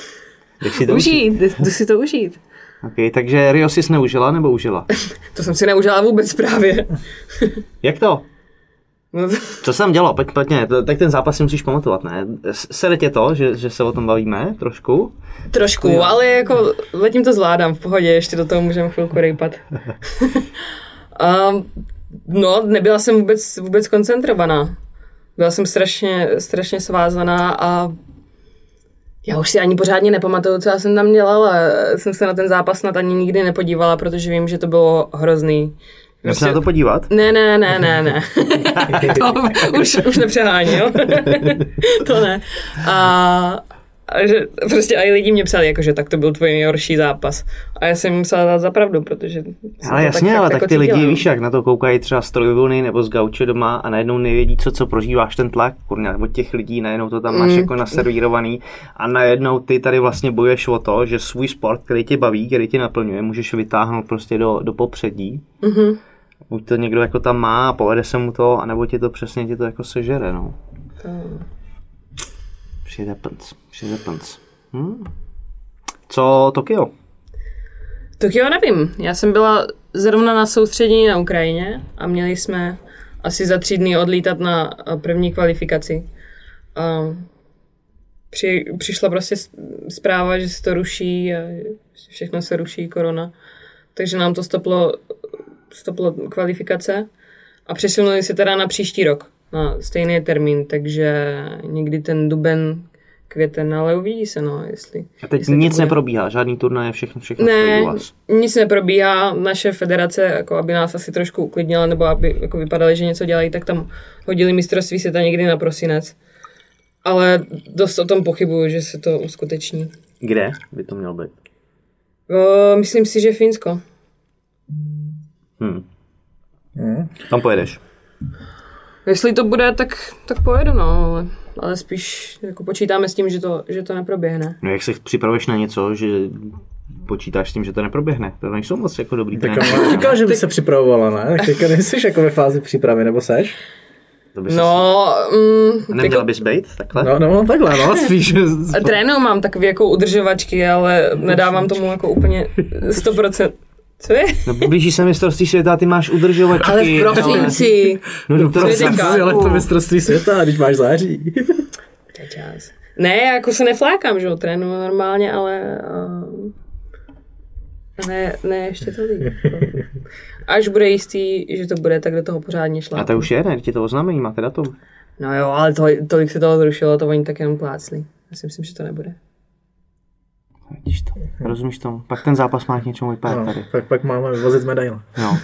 S3: si to užít.
S5: jdu si to užít.
S3: Okay, takže Rio jsi neužila nebo užila?
S5: To jsem si neužila vůbec právě.
S3: Jak to?
S5: No, to-
S3: Co jsem dělal? Pojď, pojďme, to- tak ten zápas si musíš pamatovat, ne? Sere tě to, že, že se o tom bavíme trošku?
S5: trošku, ale jako zatím to zvládám v pohodě, ještě do toho můžeme chvilku rejpat. um, no, nebyla jsem vůbec, vůbec koncentrovaná. Byla jsem strašně, strašně svázaná a já už si ani pořádně nepamatuju, co já jsem tam dělala. Jsem se na ten zápas snad ani nikdy nepodívala, protože vím, že to bylo hrozný.
S3: Můžeme se na to podívat?
S5: Ne, ne, ne, ne, ne. to už, už nepřehání, jo? to ne. A, a že prostě i lidi mě psali, jako, že tak to byl tvůj nejhorší zápas. A já jsem jim musela dát za pravdu, protože...
S3: Ale jasně,
S5: fakt
S3: ale
S5: jako
S3: tak ty lidi,
S5: cítila, no.
S3: víš, jak na to koukají třeba z trojvlny nebo z gauče doma a najednou nevědí, co, co prožíváš ten tlak, kurňa, od těch lidí, najednou to tam máš
S5: Mm.
S3: jako naservírovaný a najednou ty tady vlastně bojuješ o to, že svůj sport, který tě baví, který tě naplňuje, můžeš vytáhnout prostě do, do popředí.
S5: Mhm.
S3: Buď to někdo jako tam má a povede se mu to, anebo ti to přesně ti to jako sežere, no. Shit happens, shit happens. Hm? Co Tokio?
S5: Tokio nevím. Já jsem byla zrovna na soustředění na Ukrajině a měli jsme asi za tři dny odlítat na a, první kvalifikaci. A při, přišla prostě zpráva, že se to ruší a všechno se ruší, korona. Takže nám to stoplo, stoplo kvalifikace a přesunuli se teda na příští rok, stejný termín, takže někdy ten duben, květen, ale uvidí se, no, jestli.
S3: A teď
S5: jestli
S3: nic
S5: bude.
S3: neprobíhá, žádný turnaje, všechno, všechno
S5: Ne, nic neprobíhá. Naše federace, jako aby nás asi trošku uklidnila, nebo aby jako vypadali, že něco dělají, tak tam hodili mistrovství světa někdy na prosinec. Ale dost o tom pochybuju, že se to uskuteční.
S3: Kde by to mělo být?
S5: O, myslím si, že Finsko.
S3: Hm.
S4: Hmm.
S3: Tam pojedeš.
S5: Jestli to bude, tak, tak pojedu, no, ale, ale spíš jako počítáme s tím, že to, že to neproběhne.
S3: No jak se připravuješ na něco, že počítáš s tím, že to neproběhne. To nejsou moc jako dobrý
S4: Tak
S3: trenéři.
S4: ale říkal, že by se připravovala, ne? Tak teďka nejsi jako ve fázi přípravy, nebo seš?
S3: To by se
S5: No, mm,
S3: Neměla
S5: jako,
S3: bys být takhle?
S4: No, no takhle, no, spíš.
S5: trénu mám takové jako udržovačky, ale nedávám tomu jako úplně 100%. Co je?
S3: No blíží se mistrovství světa, ty máš udržovačky.
S5: Ale v prosinci.
S3: No, no,
S5: Prosinci.
S3: prosím.
S4: ale to mistrovství světa, když máš září.
S5: To je čas. Ne, jako se neflákám, že jo, trénuju normálně, ale uh, ne, ne, ještě to líp. Až bude jistý, že to bude, tak do toho pořádně
S3: A
S5: šla.
S3: to už je, ne? Ti to oznámení máte datum.
S5: No jo, ale to, tolik se toho zrušilo, to oni tak jenom plácli. Já si myslím, že to nebude.
S3: Vidíš to, rozumíš tomu? Pak ten zápas má k něčemu vypadat
S4: No,
S3: tady.
S4: pak, pak máme vozit medaile.
S3: No.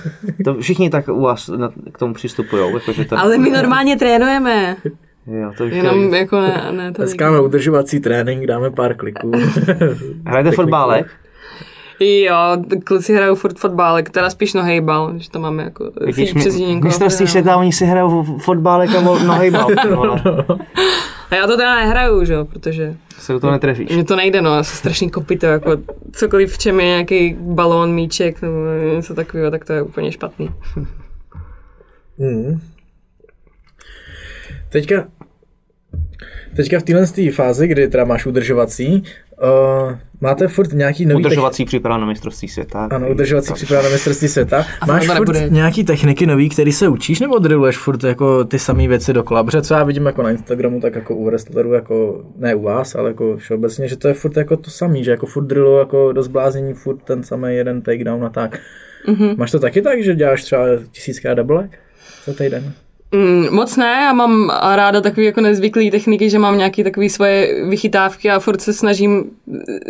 S3: To všichni tak u vás na, k tomu přistupují. Jakože to,
S5: Ale my normálně trénujeme.
S3: Jo, to
S5: Jenom
S3: to,
S5: jako ne, ne tolik.
S4: Dneska máme udržovací trénink, dáme pár kliků.
S3: Hrajete fotbálek?
S5: Jo, kluci hrajou furt fotbálek, teda spíš nohejbal, že to máme jako
S3: Vidíš,
S5: přes
S3: mistrovství světa, oni si hrajou fotbálek a nohejbal. No,
S5: A já to teda nehraju, že jo, protože
S3: se do toho netrefíš.
S5: Mně to nejde, no, já jsem strašný kopito, jako cokoliv, v čem je nějaký balón, míček nebo něco takového, tak to je úplně špatný.
S4: Hmm. Teďka, teďka v téhle té fázi, kdy teda máš udržovací, uh, máte furt nějaký nový
S3: Udržovací příprava na mistrovství světa.
S4: Ano, udržovací příprava na mistrovství světa. Máš
S5: to
S4: furt
S5: nebude.
S4: nějaký techniky nový, který se učíš, nebo drilluješ furt jako ty samé věci do Protože co já vidím jako na Instagramu, tak jako u wrestlerů, jako ne u vás, ale jako všeobecně, že to je furt jako to samý, že jako furt drillu jako do zblázení, furt ten samý jeden takedown a tak. Mm-hmm. Máš to taky tak, že děláš třeba tisíckrát double za týden?
S5: Mm, moc ne, já mám ráda takový jako nezvyklý techniky, že mám nějaký takový svoje vychytávky a furt se snažím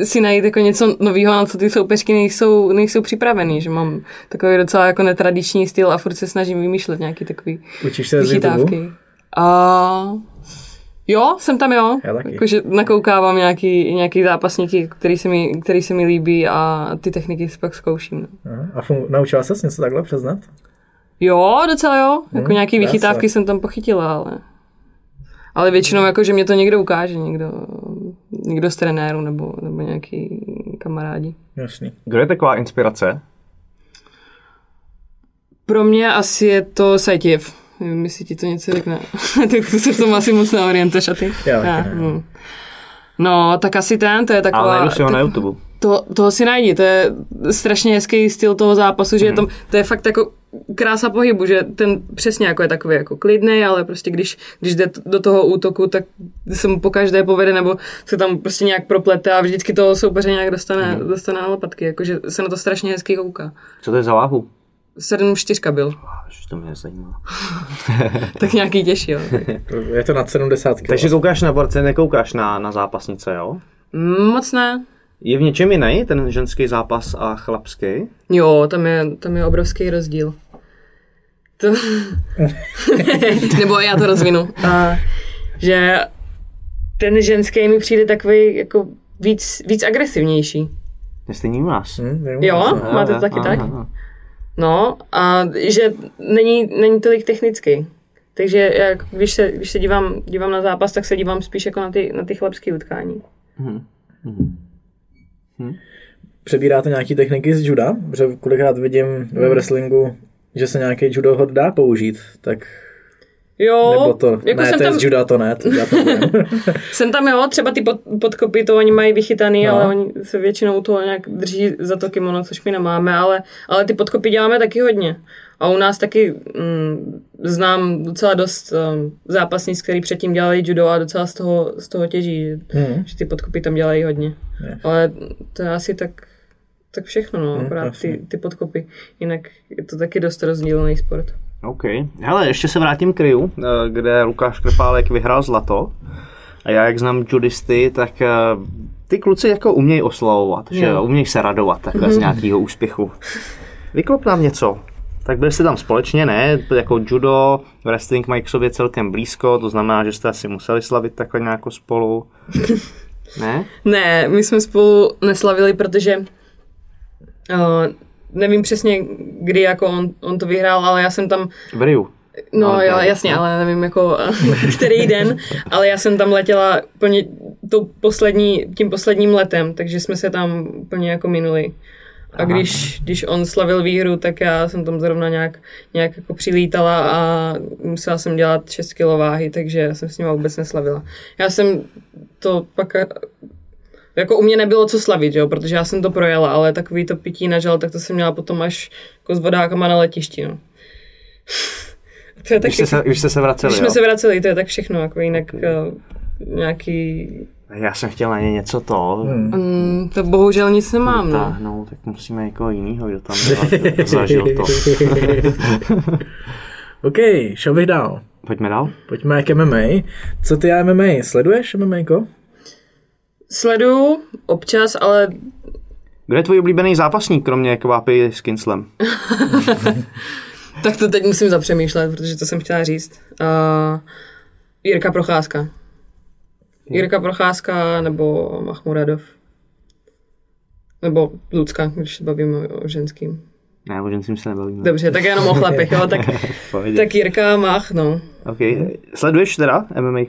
S5: si najít jako něco nového, na co ty soupeřky nejsou, nejsou připravený, že mám takový docela jako netradiční styl a furt se snažím vymýšlet nějaký takový
S4: Učíš se z YouTube?
S5: vychytávky. A jo, jsem tam jo. Jakože nakoukávám nějaký, nějaký zápasníky, který se, mi, který se mi líbí a ty techniky si pak zkouším. No.
S4: A naučila ses něco takhle přiznat?
S5: Jo, docela jo. Jako
S4: Hmm,
S5: nějaký
S4: krása.
S5: vychytávky jsem tam pochytila, ale... Ale většinou jako, že mě to někdo ukáže, někdo, někdo z trenéru nebo, nebo nějaký kamarádi.
S4: Jasný.
S3: Kdo je taková inspirace?
S5: Pro mě asi je to Sajtěv. Nevím, jestli ti to něco řekne. tak to se v tom asi moc neorientuješ a ty?
S4: Já taky ne.
S5: hm. No, tak asi ten, to je taková...
S3: Ale jdu si ho
S5: tak-
S3: na YouTube.
S5: To, toho si najdi, to je strašně hezký styl toho zápasu, že je tam, to je fakt jako krása pohybu, že ten přesně jako je takový jako klidný, ale prostě když, když jde do toho útoku, tak se mu po každé povede, nebo se tam prostě nějak proplete a vždycky toho soupeře nějak dostane,
S3: Mhm.
S5: dostane na lopatky, jakože se na to strašně hezky kouká.
S3: Co to je za váhu?
S5: 7-4 byl,
S3: Až to mě zajímá.
S5: tak nějaký těžší, jo.
S4: Je to nad 70 kg.
S3: Takže koukáš na borce, nekoukáš na, na zápasnice, jo?
S5: Moc ne.
S3: Je v něčem jiný ten ženský zápas a chlapský?
S5: Jo, tam je, tam je obrovský rozdíl. To... Nebo já to rozvinu. A, že ten ženský mi přijde takový jako víc, víc agresivnější.
S3: Stejný nás.
S4: Hm.
S5: Jo, máte to taky
S3: Aha,
S5: tak?
S3: aha.
S5: No, a že není, není tolik technický. Takže jak, když se, když se dívám, dívám na zápas, tak se dívám spíš jako na ty, na ty chlapské utkání.
S4: Přebíráte nějaký techniky z juda? Protože kolikrát vidím ve
S5: Hmm.
S4: wrestlingu, že se nějaký judo hod dá použít, tak
S5: Jo,
S4: nebo to,
S5: jako
S4: ne,
S5: jsem
S4: to je
S5: tam,
S4: z juda, to ne, to já to.
S5: Jsem tam, jo, třeba ty pod, podkopy, to oni mají vychytaný,
S4: No.
S5: no. ale oni se většinou toho nějak drží za to kimono, což my nemáme, ale, ale ty podkopy děláme taky hodně. A u nás taky mm, znám docela dost um, zápasníků, který předtím dělali judo a docela z toho, z toho těží, že,
S4: Mhm.
S5: že ty podkopy tam dělají hodně.
S4: Je.
S5: Ale to je asi tak, tak všechno, no,
S4: Mhm,
S5: akorát ty, ty podkopy. Jinak je to taky dost rozdílný sport.
S3: OK. Hele, ještě se vrátím k Ryu, eh, kde Lukáš Krpálek vyhrál zlato. A já, jak znám judisty, tak eh, ty kluci jako umějí oslavovat, že
S5: Jo.
S3: jo, umějí se radovat takhle z nějakého úspěchu. Vyklop nám něco. Tak byli jste tam společně, ne? Jako judo, wrestling mají k sobě celkem blízko, to znamená, že jste asi museli slavit takhle nějak spolu. Ne?
S5: Ne, my jsme spolu neslavili, protože uh, nevím přesně, kdy jako on, on to vyhrál, ale já jsem tam,
S3: V Ryu.
S5: no
S3: No,
S5: jo, jasně,
S3: no.
S5: ale nevím jako, který den, ale já jsem tam letěla úplně tou poslední, tím posledním letem, takže jsme se tam úplně jako minuli. A když, když on slavil výhru, tak já jsem tam zrovna nějak, nějak jako přilítala a musela jsem dělat 6 kg váhy, takže já jsem s ním vůbec neslavila. Já jsem to pak jako u mě nebylo co slavit, jo, protože já jsem to projela, ale takový to pití na žal, tak to jsem měla potom až jako s vodákama na letišti, no. to je tak
S3: Když jste, se, když jste se vraceli,
S5: když jsme
S3: jo?
S5: se vraceli, to je tak všechno, jako jinak uh, nějaký...
S3: Já jsem chtěl na ně něco to,
S5: Mm, to bohužel nic nemám, no.
S3: táhnout, tak musíme někoho jiného, kdo tam za- zažil to.
S4: OK, šel bych dál.
S3: Pojďme dál.
S4: Pojďme k MMA. Co ty a MMA? Sleduješ MMA?
S5: Sleduju občas, ale
S3: Kdo je tvůj oblíbený zápasník, kromě kvápy s Kinslem?
S5: tak to teď musím zapřemýšlet, protože to jsem chtěla říct. Uh, Jirka Procházka. Jirka Procházka nebo Mahmuradov. Nebo Lucka, když se bavíme o ženským.
S3: Ne, o ženským se nebavíme.
S5: Dobře, tak jenom o chlapech, jo, tak, tak Jirka Mach, no.
S3: Okay. Sleduješ teda MMA?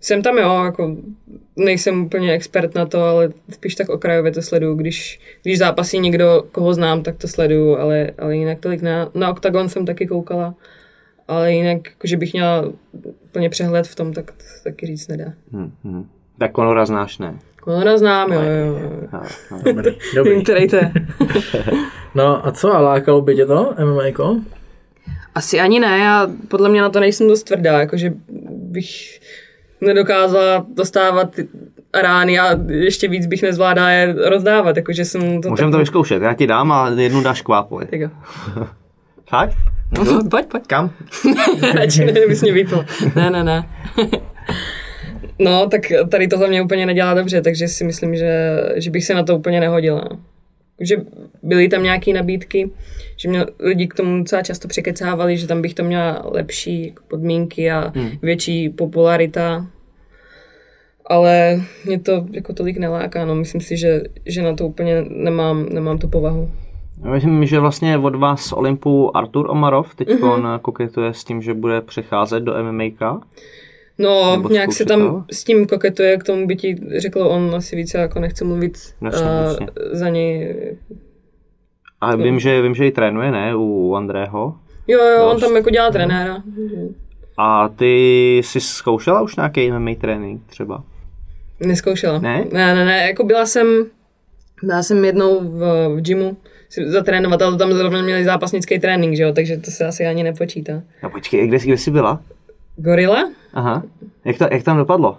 S5: Jsem tam, jo, jako nejsem úplně expert na to, ale spíš tak okrajově to sleduju. Když, když zápasí někdo, koho znám, tak to sleduju, ale, ale jinak tolik na, na Octagon jsem taky koukala. Ale jinak, jako, že bych měla úplně přehled v tom, tak to se taky říct nedá.
S3: Hm, hm. Tak Conora znáš, ne?
S5: Konora znám, jo, jo, jo.
S3: No, no.
S4: Dobrý.
S5: Vím,
S4: Dobrý.
S5: který to je.
S4: No a co, a lákalo by tě to MMA?
S5: Asi ani ne, já podle mě na to nejsem dost tvrdá, jakože bych nedokázala dostávat ty rány a ještě víc bych nezvládala je rozdávat, jakože jsem to
S3: Můžeme to vyzkoušet, já ti dám a jednu dáš kvápovi.
S5: Tak jo.
S3: Fakt?
S5: No, pojď, pojď.
S3: Kam?
S5: Radši ne, bys mě vypil. Ne, ne, ne. No, tak tady tohle mě úplně nedělá dobře, takže si myslím, že, že bych se na to úplně nehodila. Že byly tam nějaké nabídky, že mě lidi k tomu docela často překecávali, že tam bych to měla lepší podmínky a hmm. větší popularita. Ale mě to jako tolik neláká, no. Myslím si, že, že na to úplně nemám, nemám tu povahu.
S3: Myslím, že vlastně od vás z Olympu Artur Omarov teď
S5: Mhm.
S3: mm-hmm. koketuje s tím, že bude přecházet do MMA.
S5: No,
S3: Nebo
S5: nějak se tam s tím koketuje, k tomu by ti řekl on asi více, jako nechce mluvit
S3: Jasně,
S5: uh,
S3: jasně.
S5: za něj.
S3: A vím, že, vím, že i trénuje, ne, u Andrého.
S5: Jo, jo, on tam jako dělá trenéra.
S3: A ty jsi zkoušela už nějaký MMA trénink třeba?
S5: Neskoušela.
S3: Ne?
S5: Ne, ne, ne, jako byla jsem Já jsem jednou v, v gymu si zatrénovat, ale tam zrovna měli zápasnický trénink, že jo, takže to se asi ani nepočítá.
S3: No počkej, kde, kde jsi byla?
S5: Gorila?
S3: Aha. Jak, to, jak tam dopadlo?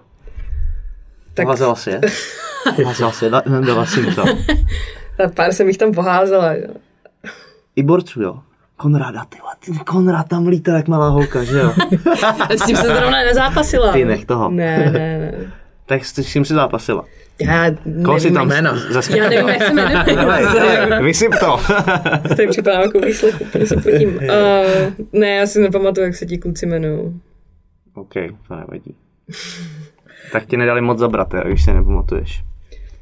S5: Tak-
S3: Poházela si je? Poházela si je, da- dala si to.
S5: Tak pár jsem jich tam poházela. Jo.
S3: I borců, jo. Konráda, ty, ty Konrád tam lítá jak malá holka, že jo?
S5: S tím se zrovna nezápasila.
S3: Ty nech toho.
S5: Ne, ne, ne.
S3: tak s tím si zápasila.
S5: Já
S3: Koho si
S5: nevím,
S3: tam? Zase...
S5: Já nevím, jak se jmenuje.
S3: Vysyp to.
S5: Tady připadám jako výslech, se potím. Uh, ne, já si nepamatuju, jak se ti kluci jmenují.
S3: OK, to nevadí. Tak ti nedali moc zabrat, jo, když se nepamatuješ.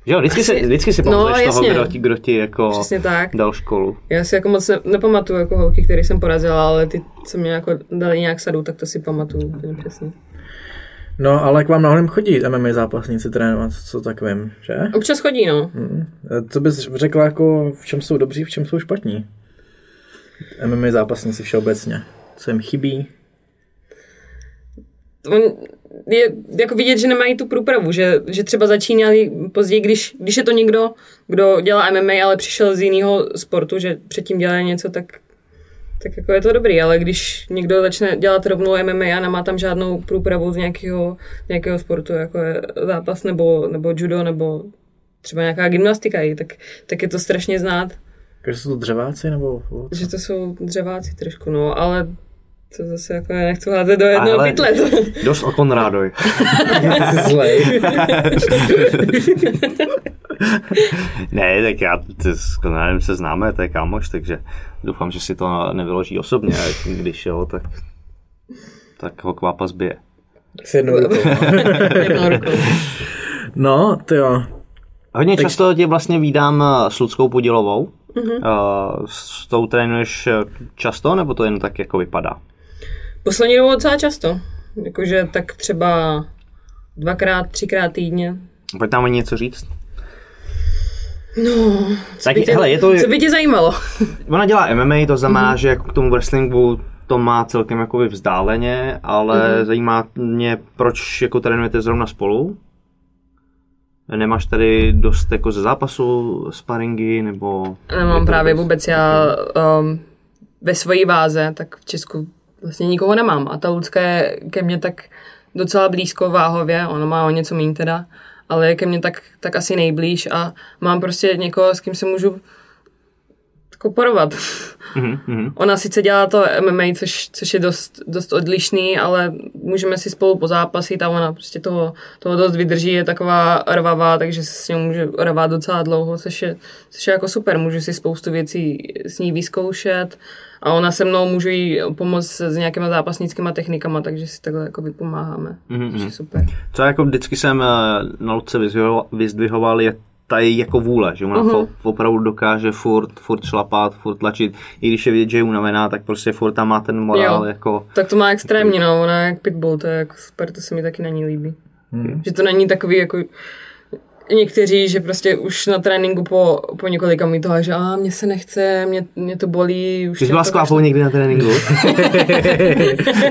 S3: Že jo, vždycky,
S5: Asi-
S3: si, vždycky si
S5: no,
S3: pamatuješ toho,
S5: jasně.
S3: kdo ti, kdo ti jako
S5: Přesně tak.
S3: dal školu.
S5: Já si jako moc ne, nepamatuju jako holky, které jsem porazila, ale ty, co mě jako dali nějak sadu, tak to si pamatuju úplně přesně.
S4: No, ale k vám na holém chodí MMA zápasníci trénovat, co tak vím, že?
S5: Občas chodí, no.
S4: E, Co bys řekla, jako v čem jsou dobří, v čem jsou špatní? MMA zápasníci všeobecně. Co jim chybí?
S5: On je jako vidět, že nemají tu průpravu, že, že třeba začínali později, když, když je to někdo, kdo dělá MMA, ale přišel z jiného sportu, že předtím dělal něco, tak, tak jako je to dobrý, ale když někdo začne dělat rovnou MMA a nemá tam žádnou průpravu z nějakého, nějakého sportu, jako je zápas nebo, nebo judo, nebo třeba nějaká gymnastika, i, tak, tak je to strašně znát,
S4: Takže jsou to dřeváci nebo...
S5: že to jsou dřeváci trošku, no, ale to zase jako nechci házet do jednoho
S3: Ale-
S5: pytle.
S3: Dost o Konrádoj.
S4: Zlej.
S3: ne, tak já ty, s Konrádem se známe, to je kámoš, takže doufám, že si to nevyloží osobně, a když jo, tak, tak ho kvápa zbije.
S4: S jednou rukou. No, ty jo.
S3: Hodně často tě vlastně vídám eh, s Ludskou Podilovou. Mm-hmm. S tou trénuješ eh, často, nebo to jen tak jako vypadá?
S5: Poslední dobou docela často. Jakože tak třeba dvakrát, třikrát týdně.
S3: Pojď tam o něco říct.
S5: No, co,
S3: Tak
S5: by tě,
S3: hele, je to-
S5: co by tě zajímalo?
S3: Ona dělá MMA, to znamená, mm-hmm. že jako k tomu wrestlingu to má celkem jakoby vzdáleně, ale mm-hmm. zajímá mě, proč jako trénujete zrovna spolu? Nemáš tady dost jako ze zápasu, sparingy, nebo...
S5: Nemám právě vůbec, já um, ve svojí váze, tak v Česku vlastně nikoho nemám. A ta Lucka je ke mně tak docela blízko váhově, ona má o něco méně teda, ale je ke mně tak, tak asi nejblíž a mám prostě někoho, s kým se můžu jako porovat.
S3: Mm-hmm.
S5: Ona sice dělá to MMA, což, což je dost, dost odlišný, ale můžeme si spolu pozápasit a ona prostě toho, toho dost vydrží, je taková rvavá, takže se s ní může rvát docela dlouho, což je, což je jako super, můžu si spoustu věcí s ní vyzkoušet a ona se mnou může jí pomoct s nějakýma zápasnickými technikama, takže si takhle jako vypomáháme,
S3: Mhm,
S5: což je super.
S3: Co jako vždycky jsem eh, na Ludce vyzdvihoval, vyzdvihoval je ta její jako vůle, že ona uh-huh. opravdu dokáže furt, furt šlapat, furt tlačit, i když je vidět, že je unavená, tak prostě furt tam má ten morál
S5: Jo.
S3: jako...
S5: Tak to má extrémně, no, ona je jak pitbull, to je jako super, to se mi taky na ní líbí. Hmm. Že to není takový jako někteří, že prostě už na tréninku po, po několika mi toho, že a mě se nechce, mě, mě to bolí. Už
S3: Ty jsi byla s někdy na tréninku?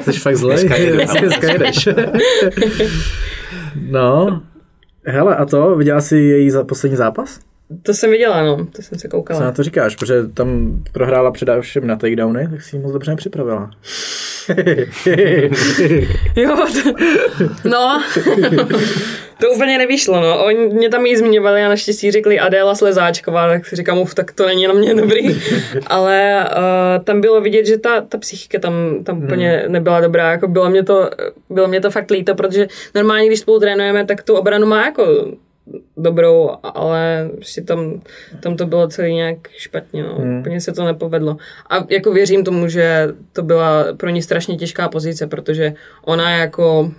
S4: Jsi fakt zlej.
S3: Dneska
S4: jedeš. No. Hele, a to, viděla jsi její za, poslední zápas?
S5: To jsem viděla, no, to jsem se
S4: Co na
S5: koukala.
S4: to říkáš? Protože tam prohrála především na takedowny, tak si ji moc dobře nepřipravila.
S5: Jo, to, no, to úplně nevyšlo, no. Oni mě tam jí zmiňovali a naštěstí řekli Adéla Slezáčková, tak si říkám, uf, tak to není na mě dobrý. Ale uh, tam bylo vidět, že ta, ta psychika tam, tam úplně nebyla dobrá. Jako bylo, mě to, bylo mě to fakt líto, protože normálně, když spolu trénujeme, tak tu obranu má jako dobrou, ale prostě tam, tam to bylo celý nějak špatně, no. Hmm. Úplně se to nepovedlo. A jako věřím tomu, že to byla pro ní strašně těžká pozice, protože ona jako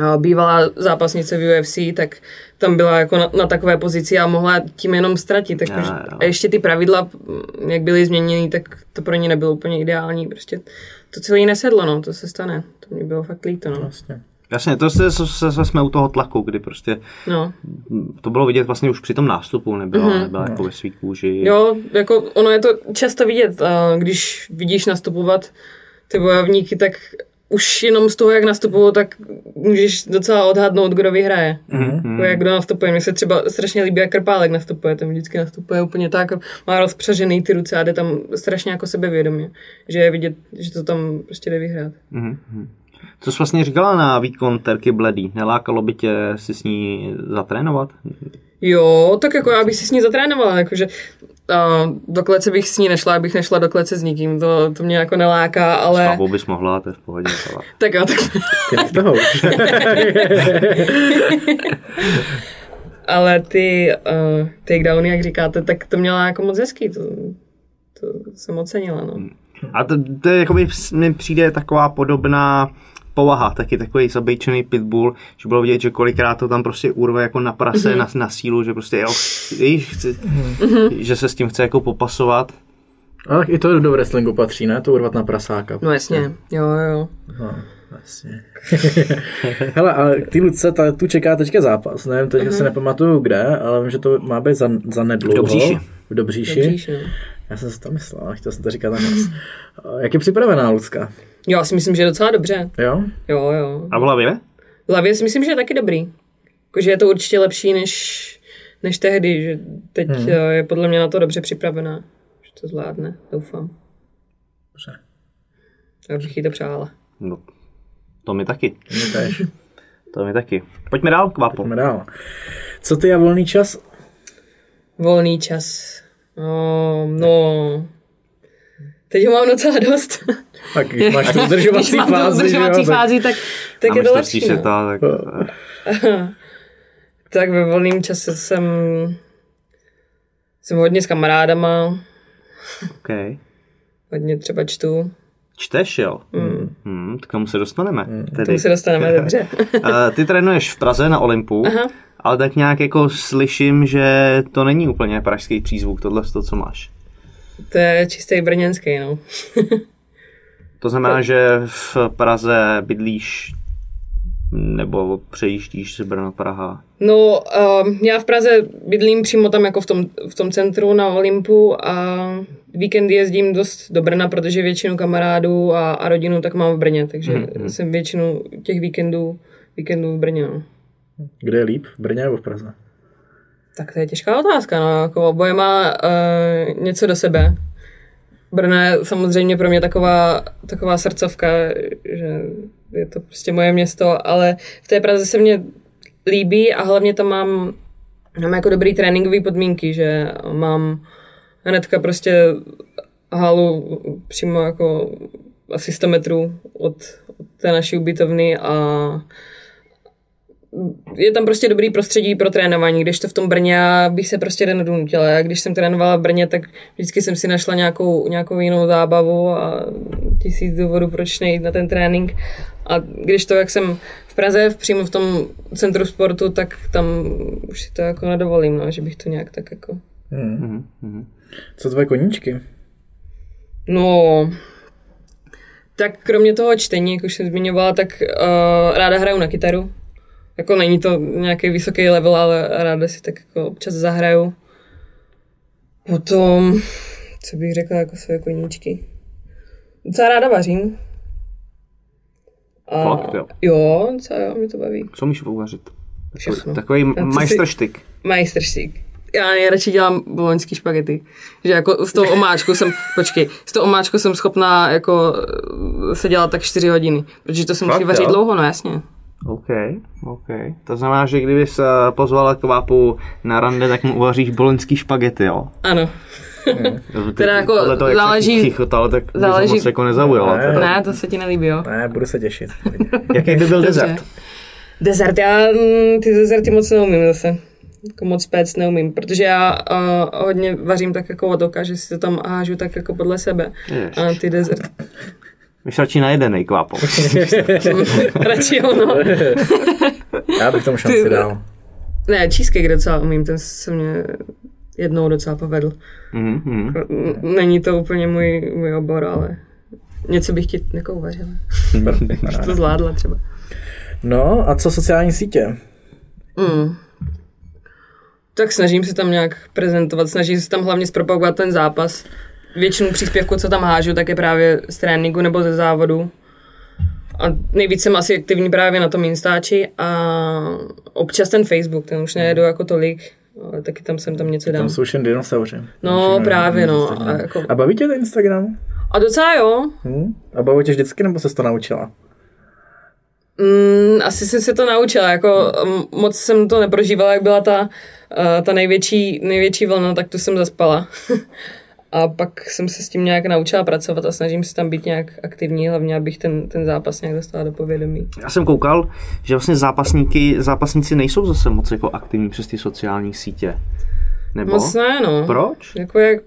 S5: a, bývalá zápasnice v UFC, tak tam byla jako na, na takové pozici a mohla tím jenom ztratit. Tak
S3: Jo, jo.
S5: a ještě ty pravidla, m, jak byly změněny, tak to pro ní nebylo úplně ideální. Prostě to celé nesedlo, no, to se stane. To mě bylo fakt líto, no.
S4: Vlastně.
S3: Jasně, to se, se, se, jsme u toho tlaku, kdy prostě
S5: no.
S3: to bylo vidět vlastně už při tom nástupu, nebyla, mm-hmm. nebyla jako ve svý kůži.
S5: Jo, jako ono je to často vidět, a když vidíš nastupovat ty bojovníky, tak už jenom z toho, jak nastupují, tak můžeš docela odhadnout, kdo vyhraje.
S3: Mhm.
S5: Mm-hmm. Jak kdo nastupuje. Mně se třeba strašně líbí, jak Krpálek nastupuje. Ten vždycky nastupuje úplně tak, má rozpřažený ty ruce a jde tam strašně jako sebevědomě. Že je vidět, že to tam prostě jde vyhrát.
S3: Co jsi vlastně říkala na výkon Terky Bledý? Nelákalo by tě si s ní zatrénovat?
S5: Jo, tak jako já bych si s ní zatrénovala, jakože a do klece bych s ní nešla, abych nešla do klece s nikým, to, to mě jako neláká,
S3: S
S5: ale...
S3: Fabou bys mohla, to je v pohodě. ale-
S5: Tak jo, tak...
S4: Toho.
S5: ale ty uh, takedowny, jak říkáte, tak to měla jako moc hezký, to, to jsem ocenila, no.
S3: A to, to je, jakoby, mi přijde taková podobná povaha, taky takový zabejčený pitbull, že bylo vidět, že kolikrát to tam prostě urve jako na prase,
S5: Mhm.
S3: na, na sílu, že prostě jo, víš, chci, že se s tím chce jako popasovat.
S4: Ale tak i to do wrestlingu patří, ne? To urvat na prasáka.
S5: No jasně, jo, jo.
S4: No, vlastně. Hele, a k té Luce, ta, tu čeká teďka zápas. Nevím, teď si nepamatuju kde, ale vím, že to má být za, za nedlouho.
S3: V Dobříši.
S4: V Dobříši.
S5: Dobříš, no.
S4: Já jsem si to myslel, ale chtěl jsem to říkat na nás. Jak je připravená Lucka?
S5: Jo, já si myslím, že je docela dobře.
S4: Jo?
S5: Jo, jo.
S3: A v hlavě?
S5: V hlavě si myslím, že je taky dobrý. Jakože je to určitě lepší než, než tehdy, že teď hmm. je podle mě na to dobře připravená. Že to zvládne, doufám.
S4: Dobře.
S5: Já bych jí to přála.
S3: No, to mi taky.
S4: Tež.
S3: To mi taky. Pojďme dál, kvapo.
S4: Pojďme dál. Co ty a volný čas?
S5: Volný čas. No, no. Teď ho mám docela dost.
S4: Tak když máš tu udržovací
S5: Když mám tu
S4: fázi,
S5: udržovací
S4: jo, tak-
S5: fázi, tak, tak
S3: Na
S5: je to lepší. No.
S3: světa, tak...
S5: Tak ve volném čase jsem, jsem hodně s kamarádama,
S3: Okay.
S5: hodně třeba čtu.
S3: Čteš, jo? Mm. Hmm, k tomu se dostaneme.
S5: K
S3: Tedy.
S5: tomu se dostaneme dobře.
S3: Ty trénuješ v Praze na Olympu,
S5: Aha.
S3: ale tak nějak jako slyším, že to není úplně pražský přízvuk, tohle to, co máš.
S5: To je čistý brněnský, no.
S3: To znamená, že v Praze bydlíš nebo přejíždíš z Brno Praha.
S5: No, uh, já v Praze bydlím přímo tam jako v tom, v tom centru na Olympu a víkendy jezdím dost do Brna, protože většinu kamarádů a, a rodinu tak mám v Brně, takže mm-hmm. jsem většinu těch víkendů, víkendů v Brně, no.
S4: Kde je líp? V Brně nebo v Praze?
S5: Tak to je těžká otázka, no, jako oboje má uh, něco do sebe. Brno je samozřejmě pro mě taková, taková srdcovka, že je to prostě moje město, ale v té Praze se mě líbí a hlavně tam mám, mám jako dobrý tréninkové podmínky, že mám hnedka prostě halu přímo jako asi 100 metrů od, od té naší ubytovny a je tam prostě dobrý prostředí pro trénování, když to v tom Brně já bych se prostě den donutila. Já když jsem trénovala v Brně, tak vždycky jsem si našla nějakou, nějakou jinou zábavu a tisíc důvodů, proč nejít na ten trénink. A když to, jak jsem v Praze, v- přímo v tom centru sportu, tak tam už si to jako nedovolím, no, že bych to nějak tak jako...
S4: Co tvoje koníčky?
S5: No, tak kromě toho čtení, jak už jsem zmiňovala, tak uh, ráda hraju na kytaru. Jako není to nějaký vysoký level, ale ráda si tak jako občas zahraju. Potom, co bych řekla jako své koníčky. Docela ráda vařím. A,
S3: Fakt, jo?
S5: Jo, docela jo, mě to baví.
S3: Co můžeš uvařit?
S5: Všechno.
S3: Takový majstrštyk.
S5: Majstrštík. Já nejradši dělám boloňský špagety. Že jako s tou omáčkou jsem, počkej, s tou omáčkou jsem schopná jako eh, se dělat tak 4 hodiny. Protože to se musí vařit dlouho, no jasně.
S3: OK, OK. To znamená, že kdyby se pozvala kvápu na rande, tak mu uvaříš boloňský špagety, jo?
S5: Ano. Teda jako
S3: podle toho, jak
S5: záleží-
S3: chichotal, tak záleží, moc jako nezaujalo.
S4: Ne.
S5: Ne, to se ti nelíbí, jo.
S4: Ne, budu se těšit.
S3: Jaký by byl dezert?
S5: Dezert, já mm, ty dezerty moc neumím zase. Jako moc péct neumím, protože já uh, hodně vařím tak jako od oka, že si to tam hážu tak jako podle sebe.
S3: Ježiš.
S5: A ty dezert,
S3: Myš radši na jedenej kvápo.
S5: radši jo, no.
S4: Já bych tomu šanci
S5: Ty-
S4: dal.
S5: Ne, cheesecake docela umím, ten se mě jednou docela povedl.
S3: Mhm, mhm.
S5: N- Není to úplně můj, můj obor, ale něco bych ti jako uvařila. to zvládla třeba.
S4: No a co sociální sítě?
S5: Mm. Tak snažím se tam nějak prezentovat, snažím se tam hlavně zpropagovat ten zápas. Většinu příspěvku, co tam hážu, tak je právě z tréninku nebo ze závodu. A nejvíc jsem asi aktivní právě na tom Instači a občas ten Facebook, ten už nejedu jako tolik, ale taky tam jsem tam něco dám.
S4: Tam jsou všem dinosauři.
S5: No,
S4: Všem
S5: právě, no. A jako-
S4: A baví tě ten Instagram?
S5: A docela jo.
S4: Hm? A baví tě vždycky, nebo se to naučila?
S5: Mm, asi jsem se to naučila, jako moc jsem to neprožívala, jak byla ta, uh, ta největší, největší vlna, tak tu jsem zaspala. a pak jsem se s tím nějak naučila pracovat a snažím se tam být nějak aktivní, hlavně abych ten, ten zápas nějak dostala do povědomí.
S3: Já jsem koukal, že vlastně zápasníky, zápasníci nejsou zase moc jako aktivní přes ty sociální sítě. Nebo?
S5: Moc ne, no.
S3: Proč?
S5: Jako jak,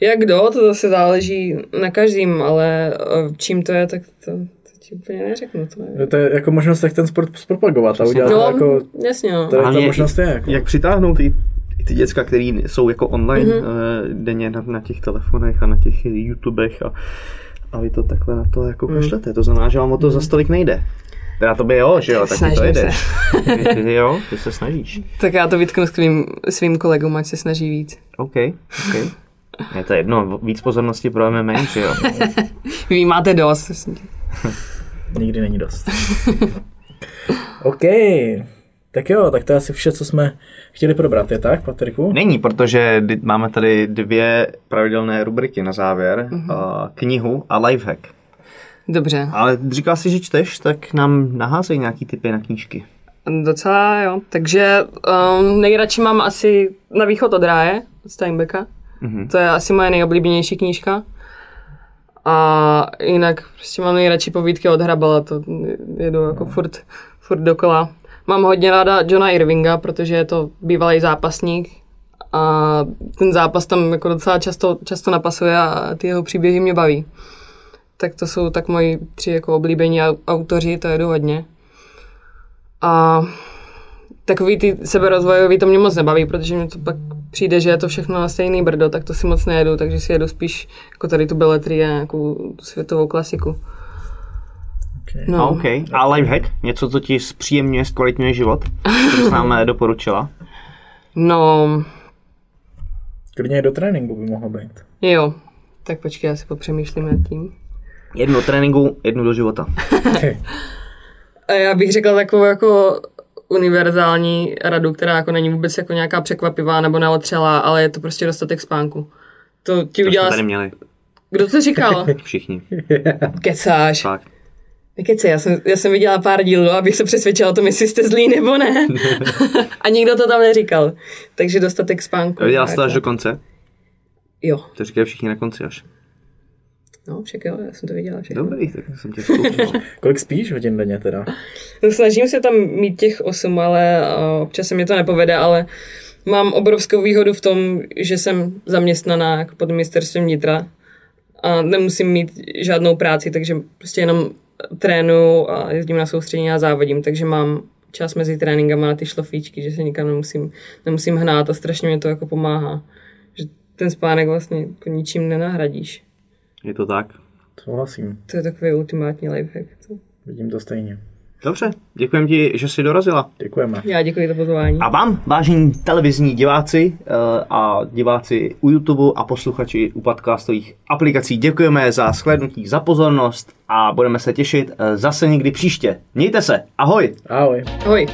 S5: jak kdo, to zase záleží na každým, ale uh, čím to je, tak to, to ti úplně neřeknu. To
S4: Že
S5: nevím.
S4: to je jako možnost, jak ten sport zpropagovat a udělat to
S5: No,
S4: jako...
S5: jasně, no.
S4: To je ta možnost je. Jako.
S3: Jak přitáhnout ty, ty děcka, které jsou jako online
S5: Mhm.
S3: mm-hmm. denně na, na těch telefonech a na těch YouTubech a, a vy to takhle na to jako
S5: Mhm.
S3: kašlete. To znamená, že vám o to za stolik nejde. Teda to by jo, že jo, tak to. Ty, ty, jo, ty se snažíš.
S5: Tak já to vytknu svým, svým kolegům, ať se snaží víc.
S3: OK, OK. Je to jedno, víc pozornosti pro MMA, že jo.
S5: Vy máte dost.
S4: Nikdy není dost. OK. Tak jo, tak to je asi vše, co jsme chtěli probrat, je tak, Patriku?
S3: Není, protože máme tady dvě pravidelné rubriky na závěr.
S5: Mhm.
S3: Mm-hmm. knihu a lifehack.
S5: Dobře,
S3: Ale říkal jsi, že čteš, tak nám naházej nějaký typy na knížky.
S5: docela jo. Takže um, nejradši mám asi Na východ od ráje od Steinbecka.
S3: Mhm.
S5: To je asi moje nejoblíbenější knížka. A jinak prostě mám nejradši povídky od Hrabala, to jedu jako furt, furt dokola. Mám hodně ráda Johna Irvinga, protože je to bývalý zápasník a ten zápas tam jako docela často, často napasuje a ty jeho příběhy mě baví. Tak to jsou tak moji tři jako oblíbení au- autoři, to jedu hodně. A takový ty seberozvojový to mě moc nebaví, protože mě to pak přijde, že je to všechno na stejný brdo, tak to si moc nejedu, takže si jedu spíš jako tady tu beletrii a nějakou světovou klasiku.
S4: Okay.
S3: No. OK. A lifehack? Něco, co ti zpříjemňuje, zkvalitňuje život? Co jsi nám eh, doporučila?
S5: No,
S4: Klidně do tréninku by mohlo být.
S5: jo. Tak počkej, já si popřemýšlím nad tím.
S3: Jednu do tréninku, jednu do života.
S5: A já bych řekla takovou jako univerzální radu, která jako není vůbec jako nějaká překvapivá nebo neotřelá, ale je to prostě dostatek spánku. To ti
S3: To jsme
S5: udělá...
S3: tady měli
S5: Kdo to říkal?
S3: všichni.
S5: Kecáš.
S3: Fakt.
S5: Nekeci, já jsem, já jsem viděla pár dílů, abych se přesvědčila o tom, jestli jste zlý nebo ne. a nikdo to tam neříkal. Takže dostatek spánku.
S3: Viděla jsi to až do konce?
S5: Jo,
S3: To říkají všichni na konci až.
S5: no však jo, já jsem to viděla všechno.
S3: Dobrý, tak jsem tě zkoušel.
S4: Kolik spíš hodin denně teda?
S5: No, Snažím se tam mít těch osm, ale a, občas se mi to nepovede, ale mám obrovskou výhodu v tom, že jsem zaměstnaná jako pod ministerstvem vnitra a nemusím mít žádnou práci, takže prostě jenom trénu a jezdím na soustředění a závodím, takže mám čas mezi tréninkama na ty šlofíčky, že se nikam nemusím, nemusím hnát a strašně mi to jako pomáhá. Že ten spánek vlastně jako ničím nenahradíš.
S3: Je to tak.
S4: Souhlasím.
S5: To je takový ultimátní lifehack. co?
S4: Vidím to stejně.
S3: Dobře, děkujem ti, že jsi dorazila.
S4: Děkujeme.
S5: Já děkuji za pozvání.
S3: A vám, vážení televizní diváci eh, a diváci u YouTube a posluchači u podcastových aplikací, děkujeme za shlédnutí, za pozornost a budeme se těšit eh, zase někdy příště. Mějte se, ahoj!
S4: Ahoj.
S5: Ahoj.